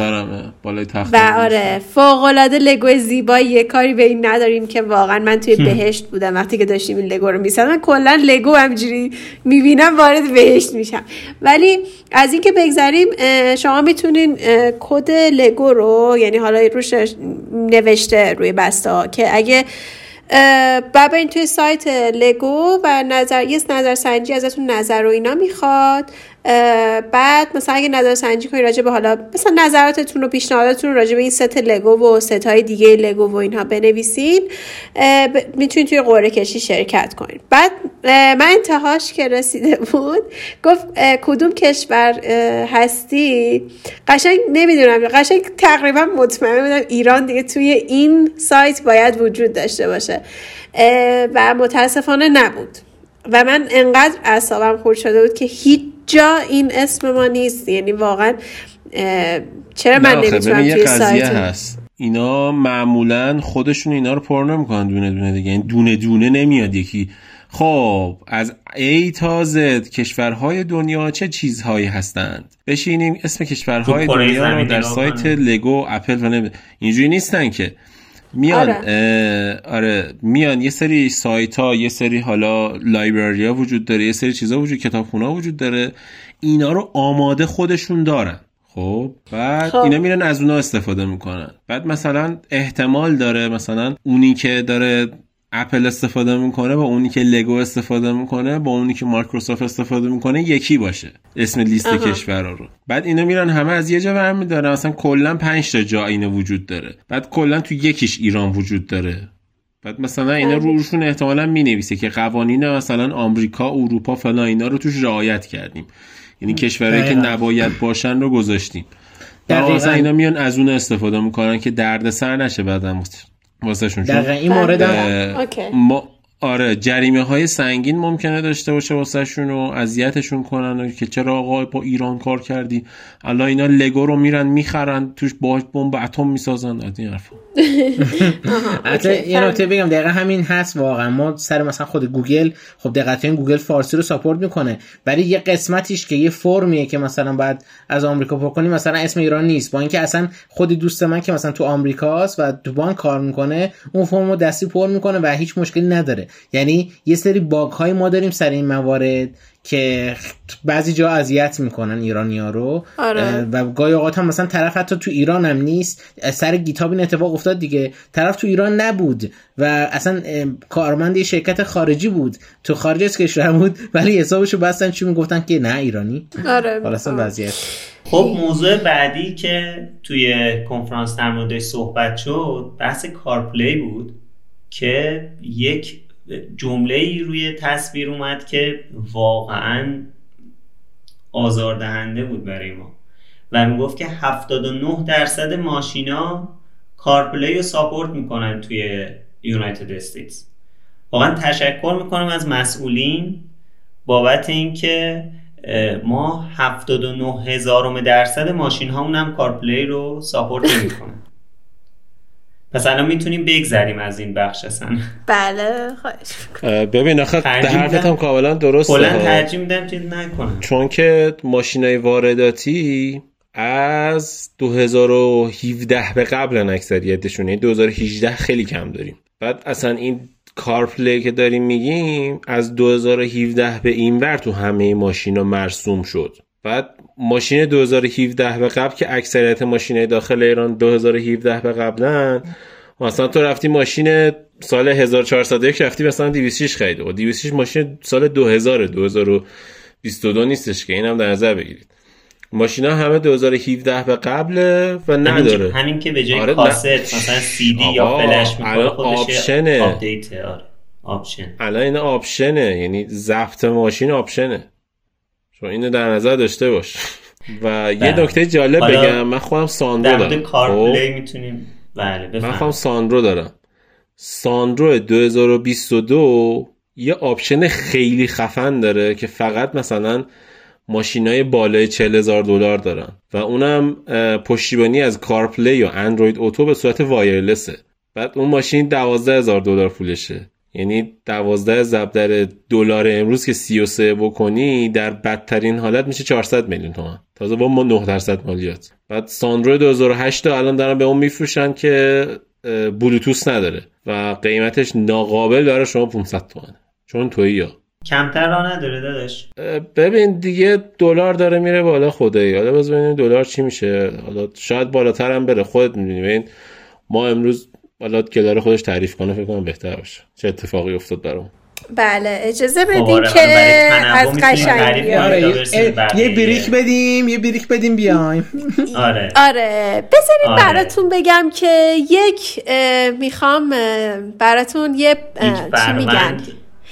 بالای تخت و آره فوق العاده لگو زیبایی یه کاری به این نداریم که واقعا من توی بهشت بودم. وقتی که داشتیم این لگو رو می‌سازم من کلا لگو همجوری می‌بینم وارد بهشت میشم. ولی از اینکه بگذریم شما می‌تونین کد لگو رو یعنی حالا روش نوشته روی بسته که اگه این توی سایت لگو و نظر یه نظر سنجی ازتون نظر و اینا می‌خواد. بعد مثلا اگه نظر سنجی کنید راجع به حالا مثلا نظراتتون و پیشنهاداتتون راجع به این ست لگو و ست های دیگه لگو و اینها بنویسین می‌تونید توی قرعه کشی شرکت کنید بعد من انتهاش که رسیده بود گفت کدوم کشور هستی؟ قشنگ نمی‌دونم قشنگ تقریبا مطمئن بودم ایران دیگه توی این سایت باید وجود داشته باشه و متاسفانه نبود. و من انقدر اعصابم خورد شده بود که هیچ جا این اسم ما نیست. یعنی واقعا چرا من نمی‌تونم توی سایت هست. اینا معمولا خودشون اینا رو پر نمی‌کنن دونه دونه دیگه. این دونه دونه نمیاد یکی. خب از ای تا زد کشورهای دنیا چه چیزهایی هستند؟ بشینیم اسم کشورهای دنیا رو در سایت لگو اپل و اینجوری نیستن که. میان آره. آره میان یه سری سایت ها یه سری حالا لایبرری ها وجود داره یه سری چیزا وجود کتابخونه ها وجود داره اینا رو آماده خودشون دارن خب بعد خب. اینا میرن از اونا استفاده می‌کنن بعد مثلا احتمال داره مثلا اونی که داره اپل استفاده می‌کنه با اونی که لگو استفاده می‌کنه با اونی که مایکروسافت استفاده می‌کنه یکی باشه اسم لیست کشورها رو. بعد اینا میرن همه از یه جا برمی داره مثلا کلا 5 تا جا اینه وجود داره. بعد کلا تو یکیش ایران وجود داره. بعد مثلا اینا روشون احتمالا می نویسه که قوانین مثلا آمریکا اروپا فلان اینا رو توش رعایت کردیم. یعنی کشورهایی که نباید باشن رو گذاشتیم. در اینا میان از اون استفاده می‌کنن که دردسر نشه بعدم واسه شون این مورد ما آره جریمه های سنگین ممکنه داشته باشه واسه شون و اذیتشون کنن که چرا آقا با ایران کار کردی؟ الان اینا لگو رو میرن می‌خرن توش با بمب اتم می‌سازن. از این حرفا. یه نکته بگم دقیقا همین هست واقعا. ما سر مثلا خود گوگل خب دقیقا گوگل فارسی رو support می‌کنه ولی یه قسمتیش که یه فرمیه که مثلا باید از آمریکا پر کنی مثلا اسم ایران نیست. با اینکه اصلا خود دوست من که مثلا تو آمریکاست و تو بانک کار می‌کنه اون فرمو دستی پر می‌کنه و هیچ مشکلی نداره. یعنی یه سری باگ های ما داریم سر این موارد که بعضی جا اذیت می‌کنن ایرانی ها رو. آره. و گاهی اوقات هم مثلا طرف حتی تو ایران هم نیست. سر گیتاب این اتفاق افتاد دیگه. طرف تو ایران نبود و اصلا کارمند یه شرکت خارجی بود. تو خارج از کشور بود ولی حسابشو بستن چی می‌گفتن که نه ایرانی. آره. وضعیت. خب موضوع بعدی که توی کنفرانس در موردش صحبت شد بحث کارپلی بود که یک جمله ای روی تصویر اومد که واقعا آزاردهنده بود برای ما. و می‌گفت که 79 درصد ماشینا CarPlay رو support می‌کنن توی United States واقعا تشکر می‌کنم از مسئولین بابت اینکه ما 79 هزارم درصد ماشین هامون هم CarPlay رو support نمی‌کنن. پس الان می‌تونیم بگذریم از این بخش اصلا. بله خواهش ببین آخه حرفت هم کاملا درسته. کلا ترجیح میدم چیز نکنم. چون که ماشینای وارداتی از 2017 به قبل اکثریتشون یعنی 2018 خیلی کم داریم. بعد اصلا این کارپلی که داریم میگیم از 2017 به این ور تو همه ماشینا مرسوم شد. بعد ماشین 2017 به قبل که اکثریت ماشین داخل ایران 2017 به قبلن مثلا تو رفتی ماشین سال 1401 رفتی مثلا 206 خریده و 206 ماشین سال 2000 2022 نیستش که اینم در نظر بگیرید. ماشینا همه 2017 به قبل و نداره. همین, که به جای آره کاست مثلا سی دی یا فلش می‌کنه خودش آپشنه. آره. آپشن. الان این آپشنه. یعنی ضبط ماشین آپشنه. شما اینو در نظر داشته باش. و یه بله. نکته جالب بگم من خودم ساندرو دارم. CarPlay خب؟ می‌تونیم بله من خودم بفهم ساندرو دارم. ساندرو 2022 یه option خیلی خفن داره که فقط مثلا ماشینای بالای 40 هزار دلار دارن. و اونم پشتیبانی از CarPlay یا Android Auto به صورت wireless ه. بعد اون ماشین 12 هزار دلار پولشه. یعنی 12 ضرب در دلار امروز که 33 بکنی در بدترین حالت میشه 400 میلیون تومن تازه با ما 9 درصد مالیات. بعد ساندرو 2008 رو الان دارن به اون میفروشن که اه، بلوتوث نداره و قیمتش ناقابل داره شما 500 تومنه چون تویی یا کمتر راه نداره داداش. ببین دیگه دلار داره میره بالا خدایی. حالا باز ببینیم دلار چی میشه. حالا شاید بالاتر هم بره. خودت می‌دونی. ببین ما امروز حالا گلار خودش تعریف کنه فکر کنم بهتر باشه. چه اتفاقی افتاد برام. بله اجازه خب بدین آره، که از قشنگی آره یه. بریک بدیم یه بریک بدیم بیایم. آره. آره بذارید آره. براتون بگم که یک می‌خوام براتون یه چی میگن؟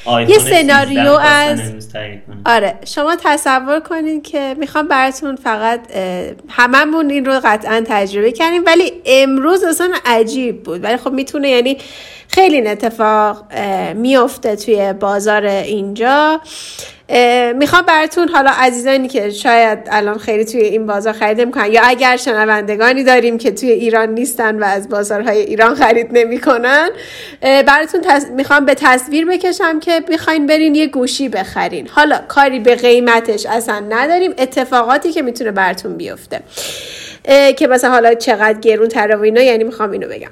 یه سناریو 13 می‌خواستن از-. آره شما تصور کنین که می‌خوام براتون فقط هممون این رو قطعا تجربه کردیم ولی امروز اصلا عجیب بود ولی خب می‌تونه یعنی خیلی این اتفاق میفته توی بازار اینجا می‌خوام براتون حالا عزیزانی که شاید الان خیلی توی این بازار خرید نمی‌کنن یا اگر شنوندگانی داریم که توی ایران نیستن و از بازارهای ایران خرید نمی‌کنن براتون تص... می‌خوام به تصویر بکشم که می‌خواین برین یه گوشی بخرین. حالا کاری به قیمتش اصلا نداریم اتفاقاتی که می‌تونه براتون بیفته. که مثلا حالا چقدر گرون تره و اینا یعنی می‌خوام اینو بگم.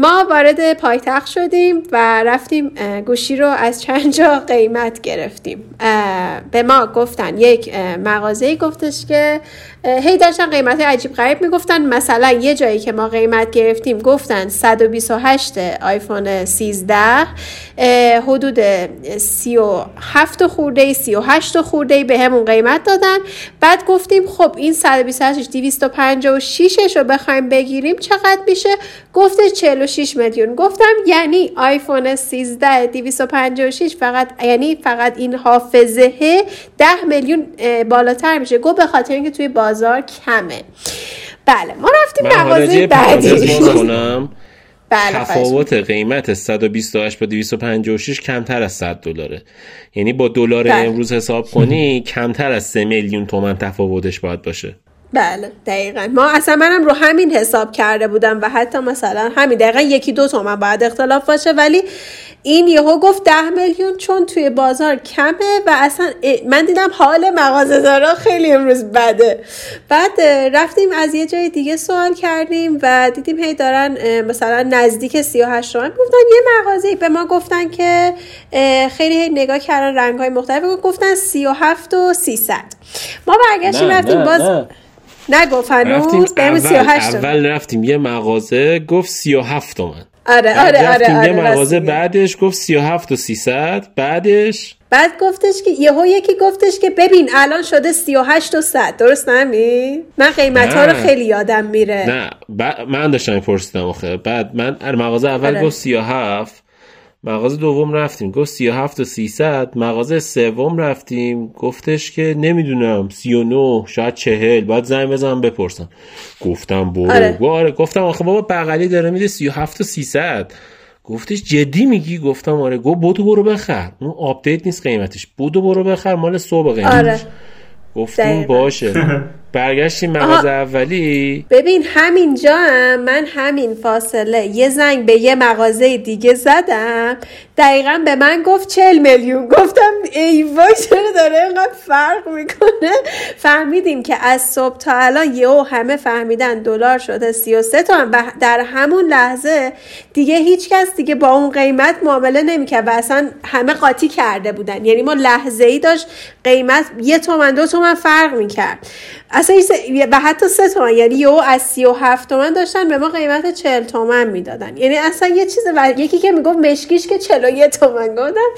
ما وارد پایتخت شدیم و رفتیم گوشی رو از چند جا قیمت گرفتیم. به ما گفتن یک مغازه گفتش که هی داشتن قیمت عجیب غریب می‌گفتن. مثلا یه جایی که ما قیمت گرفتیم گفتن 128 آیفون 13 اه، حدود 37 خورده 38 خورده به همون قیمت دادن. بعد گفتیم خب این 128 256 رو بخوایم بگیریم چقدر میشه؟ گفته 46 میلیون. گفتم یعنی آیفون 13 256 فقط یعنی فقط این حافظه 10 میلیون بالاتر میشه. گفت به خاطر اینکه توی بازار کمه. بله ما رفتیم مغازه بعدی. بله تفاوت قیمت 128 با 256 کمتر از 100 دلاره. یعنی با دلار بله. امروز حساب کنی کمتر از 3 میلیون تومن تفاوتش باید باشه. بله دقیقا. ما اصلا منم رو همین حساب کرده بودم و حتی مثلا همین دقیقا یکی دو تومن باید اختلاف باشه ولی این یهو گفت ده میلیون چون توی بازار کمه و اصلا من دیدم حال مغازه دارا خیلی امروز بده. بعد رفتیم از یه جای دیگه سوال کردیم و دیدیم هی دارن مثلا نزدیک 38 تومن گفتن. یه مغازه به ما گفتن که خیلی هی نگاه کردن رنگ های مختلف. گفتن 37 و 300 ما برگشتیم رفتیم باز نگفت هنوز اول, 38 تومن. اول رفتیم یه مغازه گفت 37 تومن آره آره آره رفتیم آره یه مغازه. بعدش گفت 37 و 300 بعدش بعد گفتش که یهو یکی گفتش که ببین الان شده 38 و 100 درست نمی من قیمت ها رو. خیلی یادم میره نه ب- من داشتم میپرسیدم آخه بعد من مغازه اول آره. گفت 37 مغازه دوم رفتیم. گفت 37 و 300 مغازه سوم رفتیم. گفتش که نمی‌دونم. 39 شاید 40 باید زنگ بزنم بپرسم. گفتم برو. آره. آره. گفتم آخه بابا بغلی داره میده 37 و 300 گفتش جدی میگی؟ گفتم آره. گفت بودو برو بخر. اون آپدیت نیست قیمتش. بودو برو بخر. مال صبح قیمتش. آره. گفتیم دقیقاً. باشه. برگشتیم مغازه اولی؟ ببین همینجا هم من همین فاصله. یه زنگ به یه مغازه دیگه زدم. دقیقا به من گفت 40 میلیون. گفتم ای وای چرا داره اینقدر فرق می‌کنه؟ فهمیدیم که از صبح تا الان یهو همه فهمیدن دلار شده 33 تومن. و در همون لحظه دیگه هیچ کس دیگه با اون قیمت معامله نمی‌کرد و اصلا همه قاطی کرده بودن. یعنی ما لحظه ای داشت قیمت یه تومن دو تومن فرق می‌کرد. اصلا و حتی سه تومن. یعنی یهو از سی و هفت تومن داشتن به ما قیمت چهل تومن می‌دادن. یعنی اصلا یه چیز و یکی که می‌گفت مشکیش که چلو یه تومن. گفتم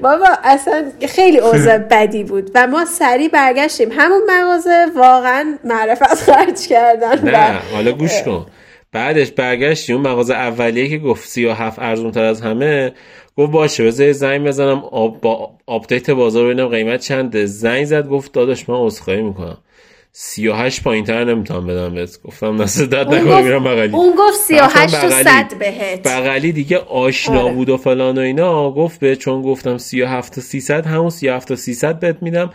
بابا اصلا خیلی اوضاع بدی بود و ما سریع برگشتیم. همون مغازه واقعا معرفت خرج کردن و- نه حالا گوش کن. بعدش برگشتی اون مغازه اولیه که گفت 37 ارزون تر از همه گفت باشه بذار زنگ بزنم. آب با update بازار ببینم قیمت چنده. زنگ زد گفت داداش من عذرخواهی می‌کنم. 38 پایین تر نمی‌تونم بدم بهت. گفتم دستت درد نکنه میرم بغلی. اون گفت 38 تا 100 بهت. بغلی دیگه آشنا آره. بود و فلان و اینا. گفت به چون گفتم 37 تا 300 همون 37 تا 300 بهت میدم.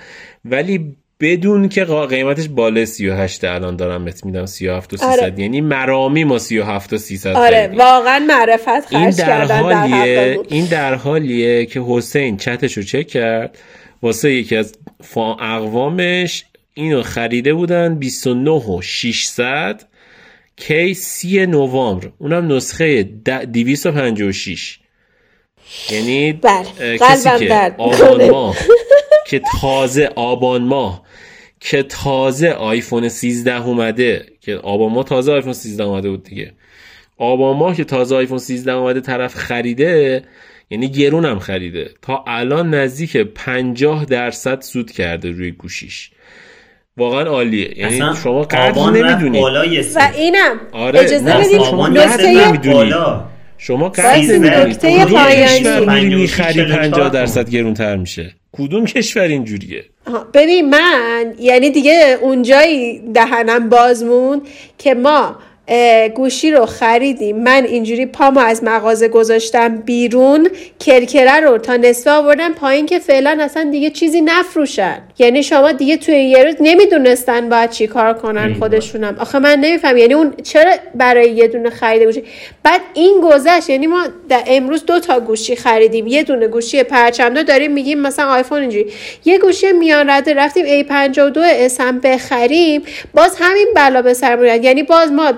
ولی بدون که قیمتش بالای 38 الان دارم بهت میدم 37 و 300 آره. یعنی مرامی ما 37 و 300 آره واقعا معرفت خرج این در حالیه این در حالیه که حسین چتش رو چک کرد. واسه یکی از اقوامش اینو خریده بودن 29 و 600 کی 30 نوامبر. اونم نسخه 256 یعنی بله. کسی که آبان ماه که تازه آبان ماه که تازه آیفون 13 اومده که آبان ماه تازه آیفون 13 اومده بود دیگه. آبان ماه که تازه آیفون 13 اومده طرف خریده یعنی گرون هم خریده. تا الان نزدیک 50 درصد سود کرده روی گوشیش. واقعا عالیه. یعنی شما قدر نمی‌دونید و اینم. آره اجازه بدید نکته شما قدر نمی‌دونید پایانی می‌خری 50 درصد گرونتر میشه؟ کدوم کشور اینجوریه؟ ببین من یعنی دیگه اونجایی دهنم بازمون که ما گوشی رو خریدیم من اینجوری پامو از مغازه گذاشتم بیرون کرکره رو تا نصفه آوردم پایین که فعلا اصلا دیگه چیزی نفروشن. یعنی شما دیگه توی یه روز نمی‌دونستن باید چی کار کنن خودشونم. آخه من نمیفهم. یعنی اون چرا برای یه دونه خریده گوشی بعد این گذشت. یعنی ما در امروز دو تا گوشی خریدیم. یه دونه گوشی پرچمدار داریم میگیم مثلا آیفون اینجوری. یه گوشی میان رده رفتیم A52 اسم بخریم. باز همین بلا به سر یعنی باز ما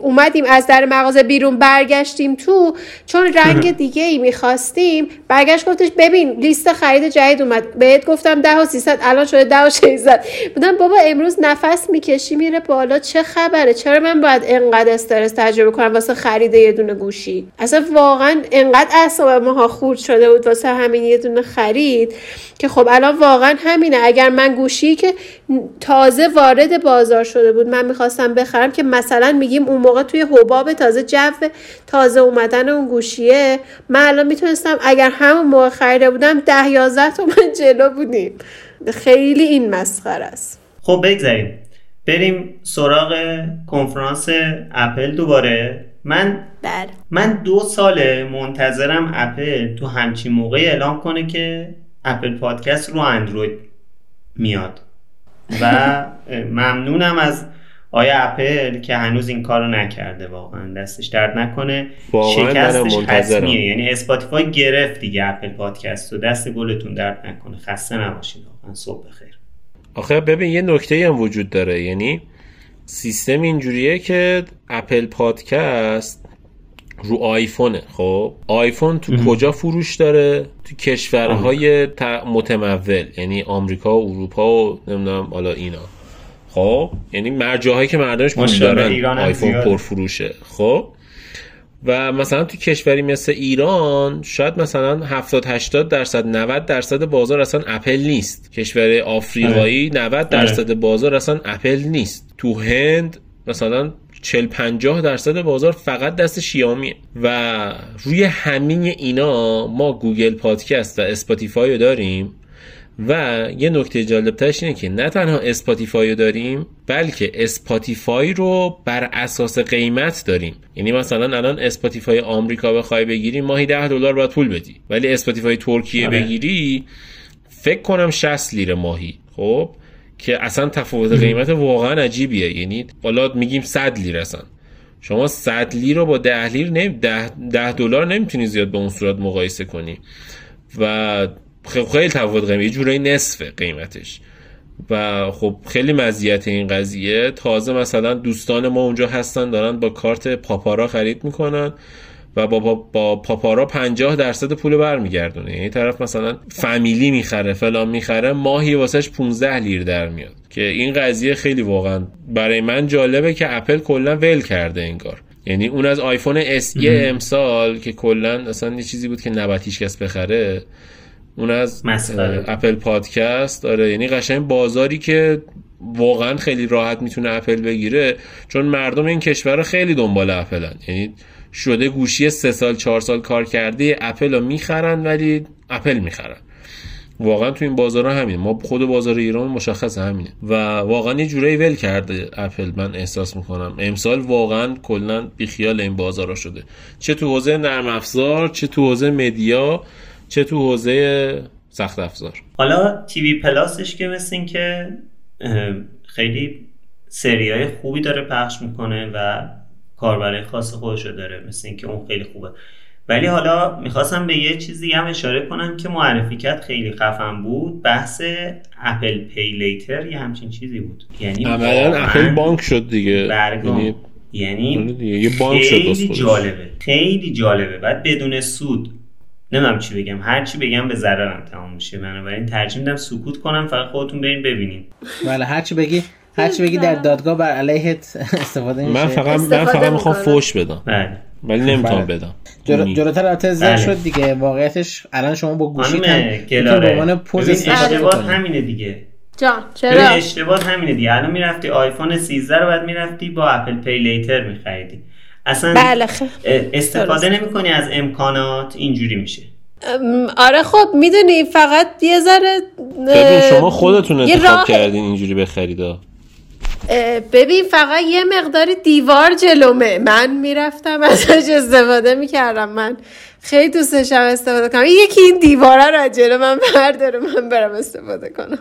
اومدیم از در مغازه بیرون برگشتیم تو چون رنگ دیگه ای می‌خواستیم. برگشت گفتش ببین لیست خرید جدید اومد. بهت گفتم ده و سیصد الان شده ده و شیزد بودم بابا امروز نفس می‌کشی میره بالا. چه خبره؟ چرا من باید انقدر استرس تجربه کنم واسه خرید یه دونه گوشی؟ اصلا واقعا انقدر اعصاب ماها خورد شده بود واسه همین یه دونه خرید. که خب الان واقعا همینه. اگر من گوشی که تازه وارد بازار شده بود من می‌خواستم بخرم که مثلا میگیم اون موقع توی حباب تازه جو تازه اومدن اون گوشیه من الان می‌تونستم اگر همون موقع خریده بودم ده یازده تومن جلو بودیم. خیلی این مسخره است. خب بگذاریم. بریم سراغ کنفرانس اپل دوباره. من بله. من دو ساله منتظرم اپل تو همچین موقع اعلام کنه که Apple Podcast رو اندروید میاد. و ممنونم از آیا اپل که هنوز این کارو نکرده واقعا. دستش درد نکنه. شکستش حتمیه. یعنی اسپاتیفای گرفت دیگه Apple Podcast و دست گلتون درد نکنه. خسته نباشید واقعا. صبح بخیر. آخه ببین یه نکته هم وجود داره. یعنی سیستم اینجوریه که Apple Podcast رو آیفونه خب؟ آیفون تو کجا فروش داره؟ تو کشورهای متمول یعنی آمریکا و اروپا و نمی‌دونم حالا اینا. خب؟ یعنی مرجاهایی که مردمش پول دارن آیفون پرفروشه خب؟ و مثلا تو کشوری مثل ایران شاید مثلا 70 80 درصد 90 درصد بازار اصلا اپل نیست. کشور آفریقایی 90 آره. درصد آره. بازار اصلا اپل نیست. تو هند مثلا 40 50 درصد بازار فقط دست شیامیه. و روی همین اینا ما Google Podcast و Spotify رو داریم. و یه نکته جالب ترش اینه که نه تنها Spotify رو داریم بلکه Spotify رو بر اساس قیمت داریم. یعنی مثلا الان Spotify آمریکا بخوای بگیری ماهی 10 دلار باید پول بدی. ولی Spotify ترکیه آره. بگیری فکر کنم 60 لیر ماهی. خب؟ که اصلا تفاوت قیمت واقعا عجیبیه. یعنی بالا میگیم 100 لیر اصلا. شما 100 لیر رو با 10 لیر نمی 10 دلار نمی‌تونی زیاد به اون صورت مقایسه کنی. و خیلی تفاوت قیمت یه جورایی نصف قیمتش. و خب خیلی مزیت این قضیه. تازه مثلا دوستان ما اونجا هستن دارن با کارت Papara خرید می‌کنن. و با, با Papara 50 درصد پول برمیگردونه. یعنی طرف مثلا family می‌خره فلان می‌خره ماهی واسش 15 لیر در میاد. که این قضیه خیلی واقعا برای من جالبه که اپل کلا ول کرده انگار. یعنی اون از آیفون SE امسال که کلا اصلا یه چیزی بود که نباید کس بخره اون از Apple Podcast. آره یعنی قشنگ بازاری که واقعا خیلی راحت می‌تونه اپل بگیره چون مردم این کشور خیلی دنبال اپلن. یعنی شده گوشی سه سال چهار سال کار کرده اپل رو می‌خرن ولی اپل می‌خرن. واقعا تو این بازار همینه. ما خود بازار ایران مشخص همینه. و واقعا یه جورایی ول کرده اپل. من احساس می‌کنم. امسال واقعا کلا بیخیال این بازارا شده. چه تو حوزه نرم افزار چه تو حوزه media چه تو حوزه سخت افزار. حالا TV Plus ش که مثل این که خیلی سری های خوبی داره پخش می‌کنه و کاربرای خاص خودشو داره مثل اینکه اون خیلی خوبه. ولی حالا می‌خواستم به یه چیزی هم اشاره کنم که معرفی کرد خیلی خفن بود. بحث Apple Pay Later یه همچین چیزی بود. یعنی اپل بانک شد دیگه. یعنی یعنی یه بانک خیلی جالبه. خیلی جالبه. بعد بدون سود. نمی‌دونم چی بگم. هر چی بگم به ضررم تمام میشه. بنابراین ترجیح میدم سکوت کنم فقط خودتون برین ببینین. بله هر چی بگی. هر چی بگی در دادگاه بر علیهت استفاده میشه. من فقط من فقط می‌خوام فوش بدم. بله. ولی نمی‌تونم بله. بدم. جلوتر البته بله. شد دیگه. واقعیتش الان شما با گوشی هم به عنوان پوز اشتباه همینه دیگه. جان چرا؟ اشتباه همینه دیگه. الان می‌رفتی آیفون 13 رو بعد می‌رفتی با اپل پی لیتر میخریدی. اصلا بله استفاده نمی‌کنی از امکانات اینجوری میشه. آره خب می‌دونی فقط یه ذره شما خودتون انتخاب کردین اینجوری بخرید. ببین فقط یه مقداری دیوار جلومه. من می‌رفتم ازش استفاده می‌کردم. من خیلی دوست داشتم استفاده کنم. یکی این دیواره رو جلو من برداره من برم استفاده کنم.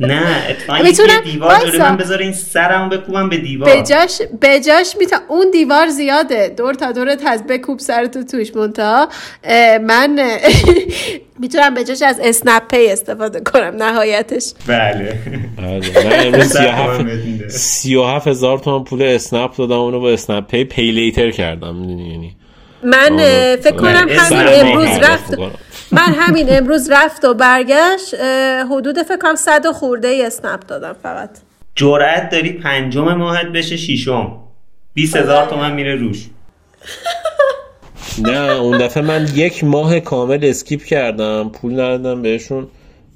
نه اتفاقا می‌تونم دیوار جلو من بذار این سرمو بکوبم به دیوار. بجاش بجاش میتا اون دیوار زیاده. دور تا دورت هست بکوب سرتو توش مونتا من می‌تونم بجاش از اسنپ پی استفاده کنم نهایتش. بله, بله. من امروز سی و هفت هزار تومن پول اسنپ دادم اونو با اسنپ پی پیلیتر کردم. یعنی من فکر کنم همین امروز رفت من همین امروز رفت و برگشت حدود فکر کنم صد و خورده ای اسنپ دادم فقط. جرأت داری پنجم ماهت بشه شیشم 20 هزار تومن میره روش. نه اون دفعه من یک ماه کامل اسکیپ کردم پول ندادم بهشون.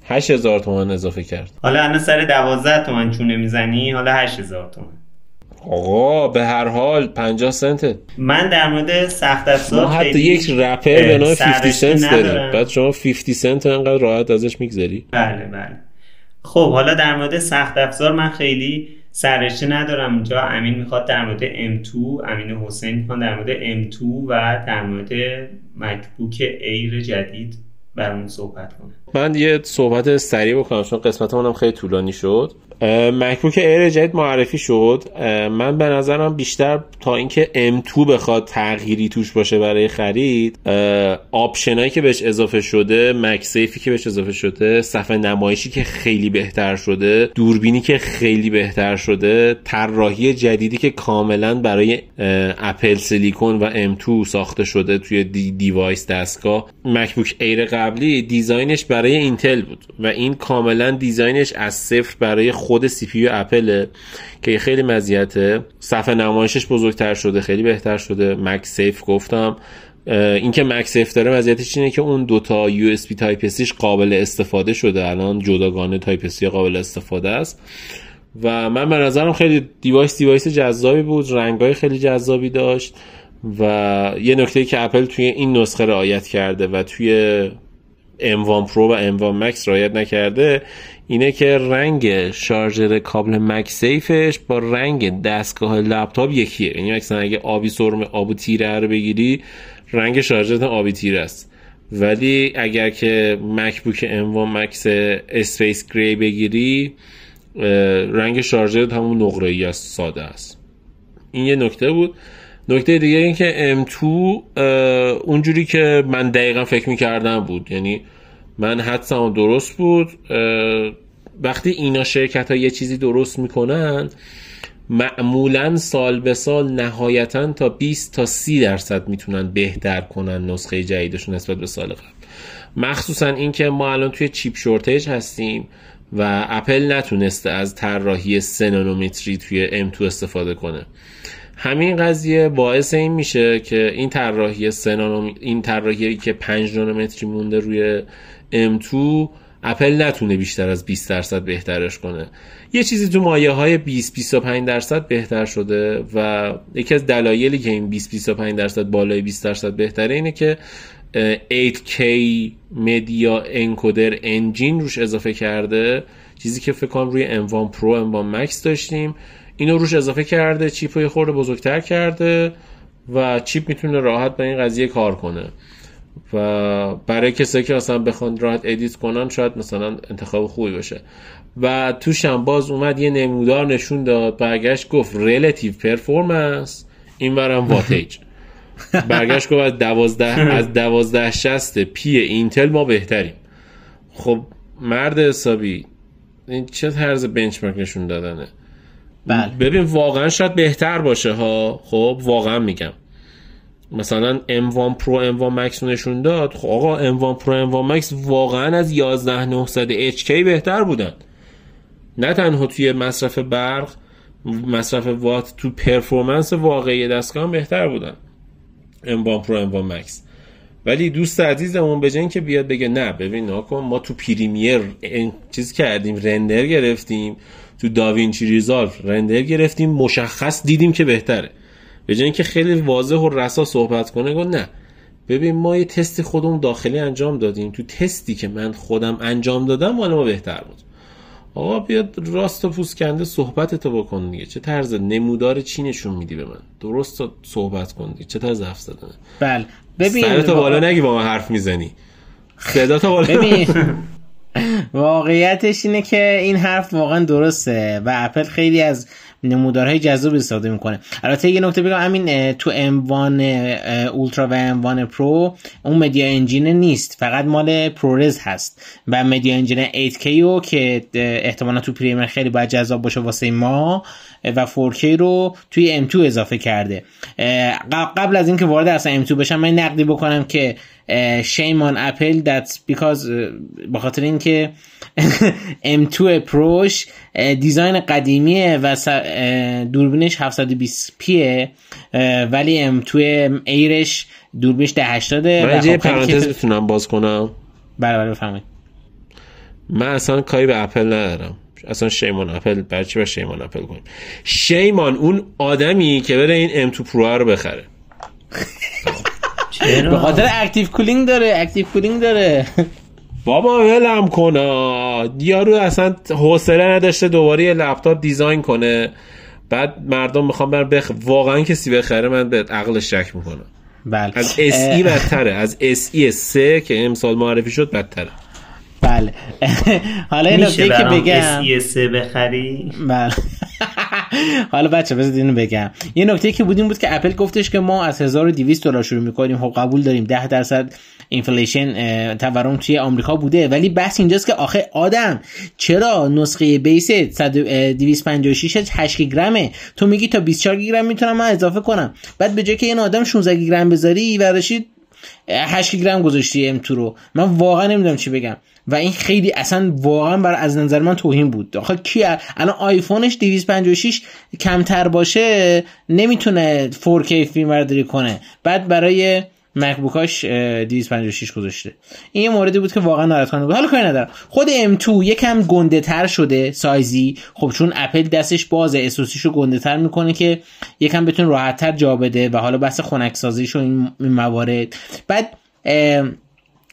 8000 تومن اضافه کرد. حالا الان سر 12 تومن چونه می‌زنی حالا 8000 تومن. آقا به هر حال 50 سنته من در مورد سخت افزار حتی یک رپر به نام 50 سنت داریم. بعد شما 50 سنت انقدر راحت ازش میگذری. بله بله. خب حالا در مورد سخت افزار من خیلی سررشته ندارم. اینجا امین می‌خواد در مورد M2 امین حسین می‌خواد در مورد M2 و در مورد مکبوک ایر جدید برامون صحبت کنه من یه صحبت سریع بکنم چون قسمت هم خیلی طولانی شد. MacBook Air جدید معرفی شد. من به نظرم بیشتر تا اینکه M2 بخواد تغییری توش باشه برای خرید option ایی که بهش اضافه شده MagSafe ی که بهش اضافه شده صفحه نمایشی که خیلی بهتر شده دوربینی که خیلی بهتر شده طراحی جدیدی که کاملا برای Apple Silicon و M2 ساخته شده توی دی device دستگاه. MacBook Air قبلی design ش برای اینتل بود و این کاملا design ش از صفر برای خود CPU اپل که خیلی مزیته. صفحه نمایشش بزرگتر شده خیلی بهتر شده. MagSafe گفتم. اینکه MagSafe داره مزیتش اینه که اون دوتا USB Type قابل استفاده شده. الان جداگانه Type C قابل استفاده است. و من به نظرم خیلی device device جذابی بود. رنگای خیلی جذابی داشت. و یه نکته که اپل توی این نسخه رعایت کرده و توی M1 Pro و M1 Max رعایت نکرده اینه که رنگ شارژر کابل MagSafe ش با رنگ دستگاه لپتاپ یکیه. یعنی مثلا اگه آبی سرمه‌ای آبی تیره رو بگیری رنگ شارژر آبی تیره است. ولی اگر که MacBook M1 Max Space Gray بگیری رنگ شارژر همون نقره ای است ساده است. این یه نکته بود. نکته دیگه این که M2 اونجوری که من دقیقا فکر می‌کردم بود. یعنی من حدسم درست بود. وقتی اینا شرکت ها یه چیزی درست می‌کنن معمولا سال به سال نهایتا تا 20 تا 30 درصد می‌تونن بهتر کنن نسخه جدیدشون نسبت به سال قبل. مخصوصا اینکه ما الان توی چیپ شورتیج هستیم و اپل نتونسته از طراحی سنانومتری توی M2 استفاده کنه. همین قضیه باعث این میشه که این طراحی سنانوم این طراحی که 5 نانومتری مونده روی M2 اپل نتونه بیشتر از 20 درصد بهترش کنه. یه چیزی تو مایه های 20 25 درصد بهتر شده و یکی از دلایلی که این 20 25 درصد بالای 20 درصد بهتره اینه که 8K مدیا انکودر انجین روش اضافه کرده. چیزی که فکر کنم روی M1 Pro M1 Max داشتیم. اینو روش اضافه کرده چیپ رو خورده بزرگتر کرده و چیپ می‌تونه راحت به این قضیه کار کنه. و برای کسایی که اصلا بخوان راحت ادیت کنن شاید مثلا انتخاب خوبی باشه. و توش هم باز اومد یه نمودار نشون داد برگشت گفت ریلیتیو پرفورمنس این برم واتیج برگشت گفت از دوازده از دوازده شست پی اینتل ما بهتریم. خب مرد حسابی این چه طرز بنچمارک نشون دادنه؟ بله. ببین واقعا شاید بهتر باشه ها. خب واقعا میگم. مثلا M1 Pro M1 Max نشون داد. خب آقا M1 Pro M1 Max واقعا از 11900 HK بهتر بودن. نه تنها توی مصرف برق مصرف وات تو پرفورمنس واقعی دستگاه بهتر بودن. M1 Pro M1 Max. ولی دوست عزیزمون به که بیاد بگه نه ببین ناکن ما تو پریمیر چیز کردیم رندر گرفتیم. تو داوینچی ریزالف رندر گرفتیم مشخص دیدیم که بهتره. به جای اینکه خیلی واضح و رسا صحبت کنه گفت نه. ببین ما یه تستی خودمون داخلی انجام دادیم. تو تستی که من خودم انجام دادم مال ما بهتر بود. آقا بیاد راست و پوسکنده صحبت تو بکن دیگه. چه طرز نمودار چی نشون میدی به من؟ درست صحبت کن دیگه. چه طرز حرف زدنه؟ بله. ببین سرتو بالا نگی با من حرف می‌زنی. صدا تو بالا ببین واقعیتش اینه که این حرف واقعا درسته و اپل خیلی از نمودارهای جذاب استفاده می‌کنه. البته یه نکته بگم همین تو M1 Ultra و M1 Pro اون media engine نیست فقط مال ProRes هست و media engine 8K رو که احتمالا تو Premiere خیلی باید جذاب باشه واسه ما و 4K رو توی M2 اضافه کرده. قبل از اینکه وارد اصلا M2 بشم من نقدی بکنم که shame on Apple that's because به خاطر اینکه M2 Pro ش design قدیمیه و دوربینش 720 p ه ولی M2 Air ش دوربینش 1080 من یه پرانتز می‌تونم باز کنم. بله بله بفرمایید. من اصلا کاری به اپل ندارم. اصلا shame on Apple برچی به shame on Apple کنیم. shame on اون آدمی که بره این M2 Pro رو بخره. به خاطر active cooling داره active cooling داره. بابا ولم کنا یارو اصلا حوصله نداشته دوباره یه لپتاپ design کنه. بعد مردم می‌خوام بر بخ واقعا کسی بخره من به عقلش شک می‌کنم بله. از SE بدتره. از SE 3 که امسال معرفی شد بدتره. بله. حالا این نکته که بگم. اس بخری؟ بله. حالا بچه بذارید اینو بگم. یه نکته که بودیم بود که اپل گفتش که ما از 1200 دلار شروع می‌کنیم. خب قبول داریم. 10 درصد inflation تورم توی آمریکا بوده. ولی بحث اینجاست که آخه آدم چرا نسخه base 256 8 گیگ رمه تو میگی تا 24 گیگ رم می‌تونم من اضافه کنم. بعد به جای که این آدم 16 گیگ رم بذاری برداشتی 8 گیگ رم گذاشتی M2 رو. من واقعا نمی‌دونم چی بگم. و این خیلی اصلا واقعا بر از نظر من توهین بود. آخه کی الان آیفونش 256 کمتر باشه نمی‌تونه 4K فیلم برداری کنه. بعد برای مکبوکاش 256 گذاشته. این یه موردی بود که واقعا ناراحت کننده بود. حالا کاری ندارم. خود M2 یکم گنده تر شده سایزی. خب چون اپل دستش بازه SoC شو گنده تر می‌کنه که یکم بتونه راحت تر جا بده و حالا بحث خنک سازیش و این موارد. بعد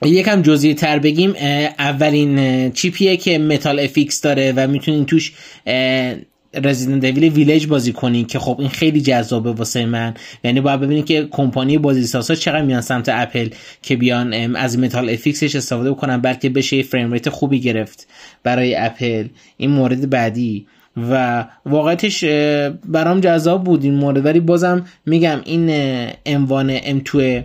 یکم جزئی تر بگیم اولین chip یه که MetalFX داره و می‌تونین توش Resident Evil Village بازی کنین که خب این خیلی جذابه واسه من. یعنی باید ببینید که کمپانی بازی سازا چقدر میان سمت اپل که بیان از MetalFX ش استفاده بکنن بلکه بشه frame rate خوبی گرفت برای اپل. این مورد بعدی. و واقعیتش برام جذاب بود این مورد. ولی بازم میگم این M1 M2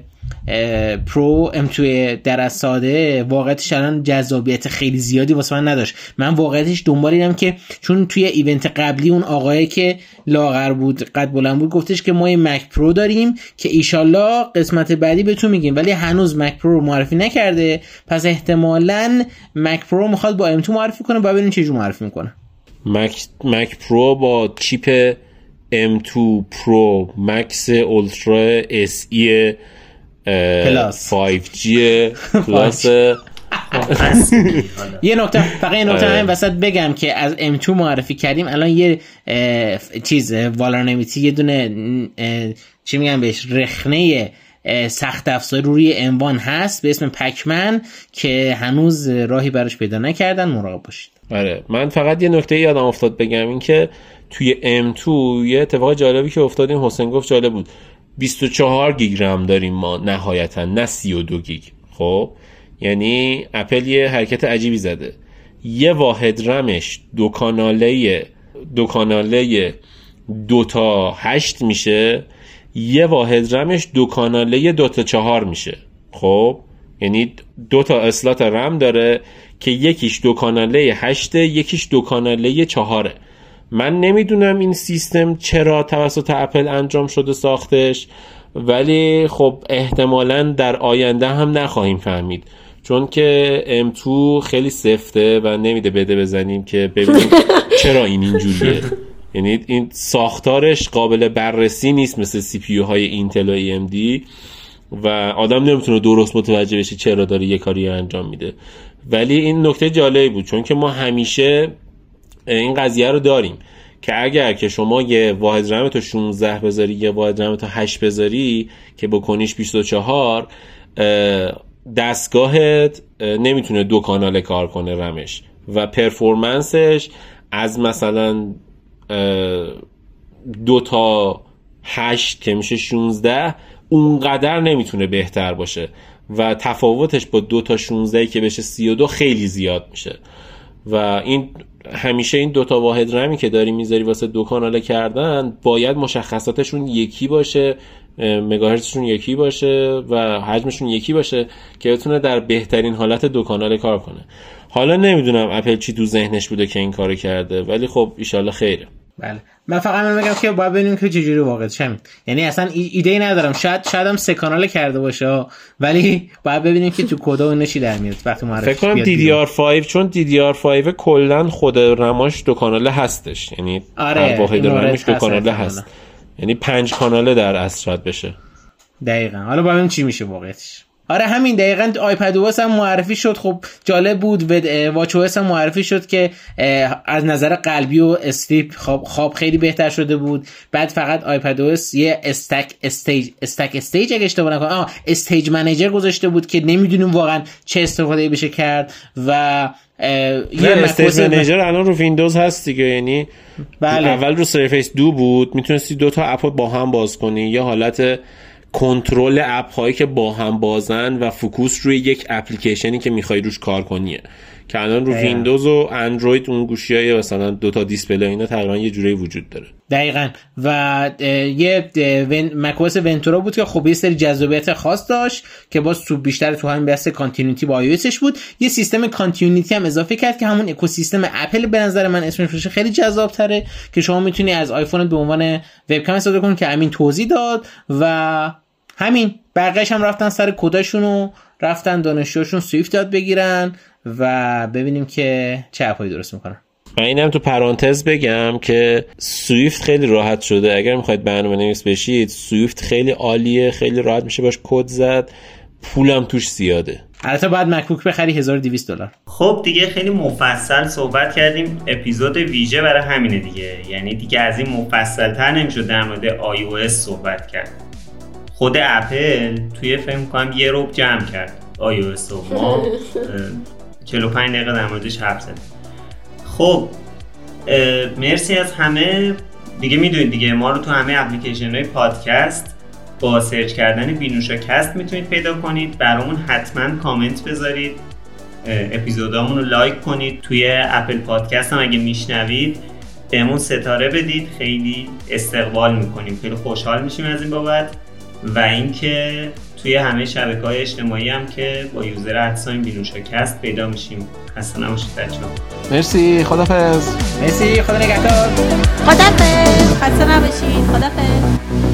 Pro M2 ی در ساده واقعیتش الان جذابیت خیلی زیادی واسه من نداشت. من واقعیتش دنبال اینم که چون توی event قبلی اون آقایی که لاغر بود قد بلند بود گفتش که ما یه Mac Pro داریم که ایشالله قسمت بعدی بهتون میگیم. ولی هنوز Mac Pro رو معرفی نکرده. پس احتمالا Mac Pro می‌خواد با M2 معرفی کنه با ببینیم چه معرفی می‌کنه. Mac Mac Pro با chip M2 Pro Max Ultra SE Plus 5G Plus یه نکته فقط یه نکته همین وسط بگم که از M2 معرفی کردیم الان یه چیز vulnerability یه دونه چی میگم بهش رخنه سخت افزار روی M1 هست به اسم PACMAN که هنوز راهی براش پیدا نکردن مراقب باشید. آره من فقط یه نکته یادم افتاد بگم این که توی M2 یه اتفاق جالبی که افتاد این حسین گفت جالب بود. 24 گیگ رم داریم ما نهایتا نه 32 گیگ. خب؟ یعنی اپل یه حرکت عجیبی زده. یه واحد رمش دو کاناله دو کاناله دو تا هشت میشه. یه واحد رمش دو کاناله دو تا چهار میشه. خب؟ یعنی دو تا اسلات رم داره که یکیش دو کاناله هشته یکیش دو کاناله چهاره. من نمی‌دونم این سیستم چرا توسط اپل انجام شده ساختش ولی خب احتمالا در آینده هم نخواهیم فهمید. چون که M2 خیلی سفته و نمیده بده بزنیم که ببینیم چرا این اینجوریه. یعنی این ساختارش قابل بررسی نیست مثل سی پی های اینتل و AMD و آدم نمی‌تونه درست متوجه بشه چرا داره یه کاری انجام میده. ولی این نکته جالبی بود چون که ما همیشه این قضیه رو داریم که اگر که شما یه واحد رم تو 16 بذاری یه واحد رم تو 8 بذاری که بکنیش 24 دستگاهت نمی‌تونه دو کانال کار کنه رمش و پرفورمنسش از مثلا دو تا هشت که میشه 16 اونقدر نمی‌تونه بهتر باشه و تفاوتش با دو تا 16 که بشه 32 خیلی زیاد میشه. و این همیشه این دوتا واحد رمی که داری می‌ذاری واسه دو کاناله کردن باید مشخصاتشون یکی باشه مگاهرتزشون یکی باشه و حجمشون یکی باشه که بتونه در بهترین حالت دو کاناله کار کنه. حالا نمی‌دونم اپل چی تو ذهنش بوده که این کارو کرده ولی خب ایشالله خیره. بله. من فقط من میگم که باید ببینیم که چجوری واقع همین. یعنی اصلا ایده ای ندارم. شاید شاید هم سه کانال کرده باشه ولی باید ببینیم که تو کدا اون چی در میاد. وقتی معرفی فکر کنم DDR5 چون DDR5 کلا خود رماش دو کاناله هستش. یعنی آره واحد رمش دو کاناله هست. یعنی پنج کاناله در اصل بشه. دقیقا. حالا ببینیم چی میشه واقعیتش. آره همین دقیقا iPadOS هم معرفی شد. خب جالب بود watchOS هم معرفی شد که از نظر قلبی و sleep خواب, خواب خیلی بهتر شده بود. بعد فقط iPadOS یه stack stage stack stage اگه اشتباه نکنم آه Stage Manager گذاشته بود که نمی‌دونیم واقعا چه استفاده بشه کرد و یه Stage Manager الان رو ویندوز هست دیگه. یعنی بله. اول رو Surface Duo بود. می‌تونستی دو تا اپ با هم باز کنی. یه حالت کنترل اپ هایی که با هم بازن و focus روی یک اپلیکیشنی که می‌خوای روش کار کنیه که الان رو ویندوز و اندروید اون گوشی های مثلا دوتا display ی اینا تقریبا یه جوری وجود داره. دقیقا. و یه macOS Ventura بود که خب یه سری جذابیت خاص داشت که باز تو بیشتر تو همین بحث continuity با iOS ش بود. یه سیستم continuity هم اضافه کرد که همون اکوسیستم اپل به نظر من اسمش خیلی جذاب تره که شما می‌تونی از آیفون به عنوان وبکم استفاده کنی که همین توضیح داد و همین. بقیهش هم رفتن سر کداشون و رفتن دانشجوشون سویفت یاد بگیرن و ببینیم که چه اپایی درست می‌کنن. من اینم تو پرانتز بگم که سویفت خیلی راحت شده. اگر می‌خواید برنامه نویس بشید سویفت خیلی عالیه خیلی راحت میشه باش کد زد. پولم توش زیاده. البته باید مکبوک بخری 1200 دلار. خب دیگه خیلی مفصل صحبت کردیم. اپیزود ویژه برای همینه دیگه. یعنی دیگه از این مفصل تر نمی‌شد در مورد iOS صحبت کرد. خود اپل توی فکر کنم یه ربع جمع کرد. iOS رو ما 45 دقیقه در موردش حرف زدیم. خب مرسی از همه. دیگه می‌دونید دیگه ما رو تو همه اپلیکیشن های پادکست با سرچ کردن بینوشا کست می‌تونید پیدا کنید. برامون حتما کامنت بذارید. اپیزودامون رو لایک کنید. توی Apple Podcast هم اگه میشنوید بهمون ستاره بدید. خیلی استقبال می‌کنیم. خیلی خوشحال میشیم از این بابت. و اینکه توی همه شبکه های اجتماعی هم که با user at sign بینوشاکست پیدا میشیم. خسته نباشید بچه مرسی خدافظ مرسی خدا نگهدار. خدافظ خسته نباشید خدافظ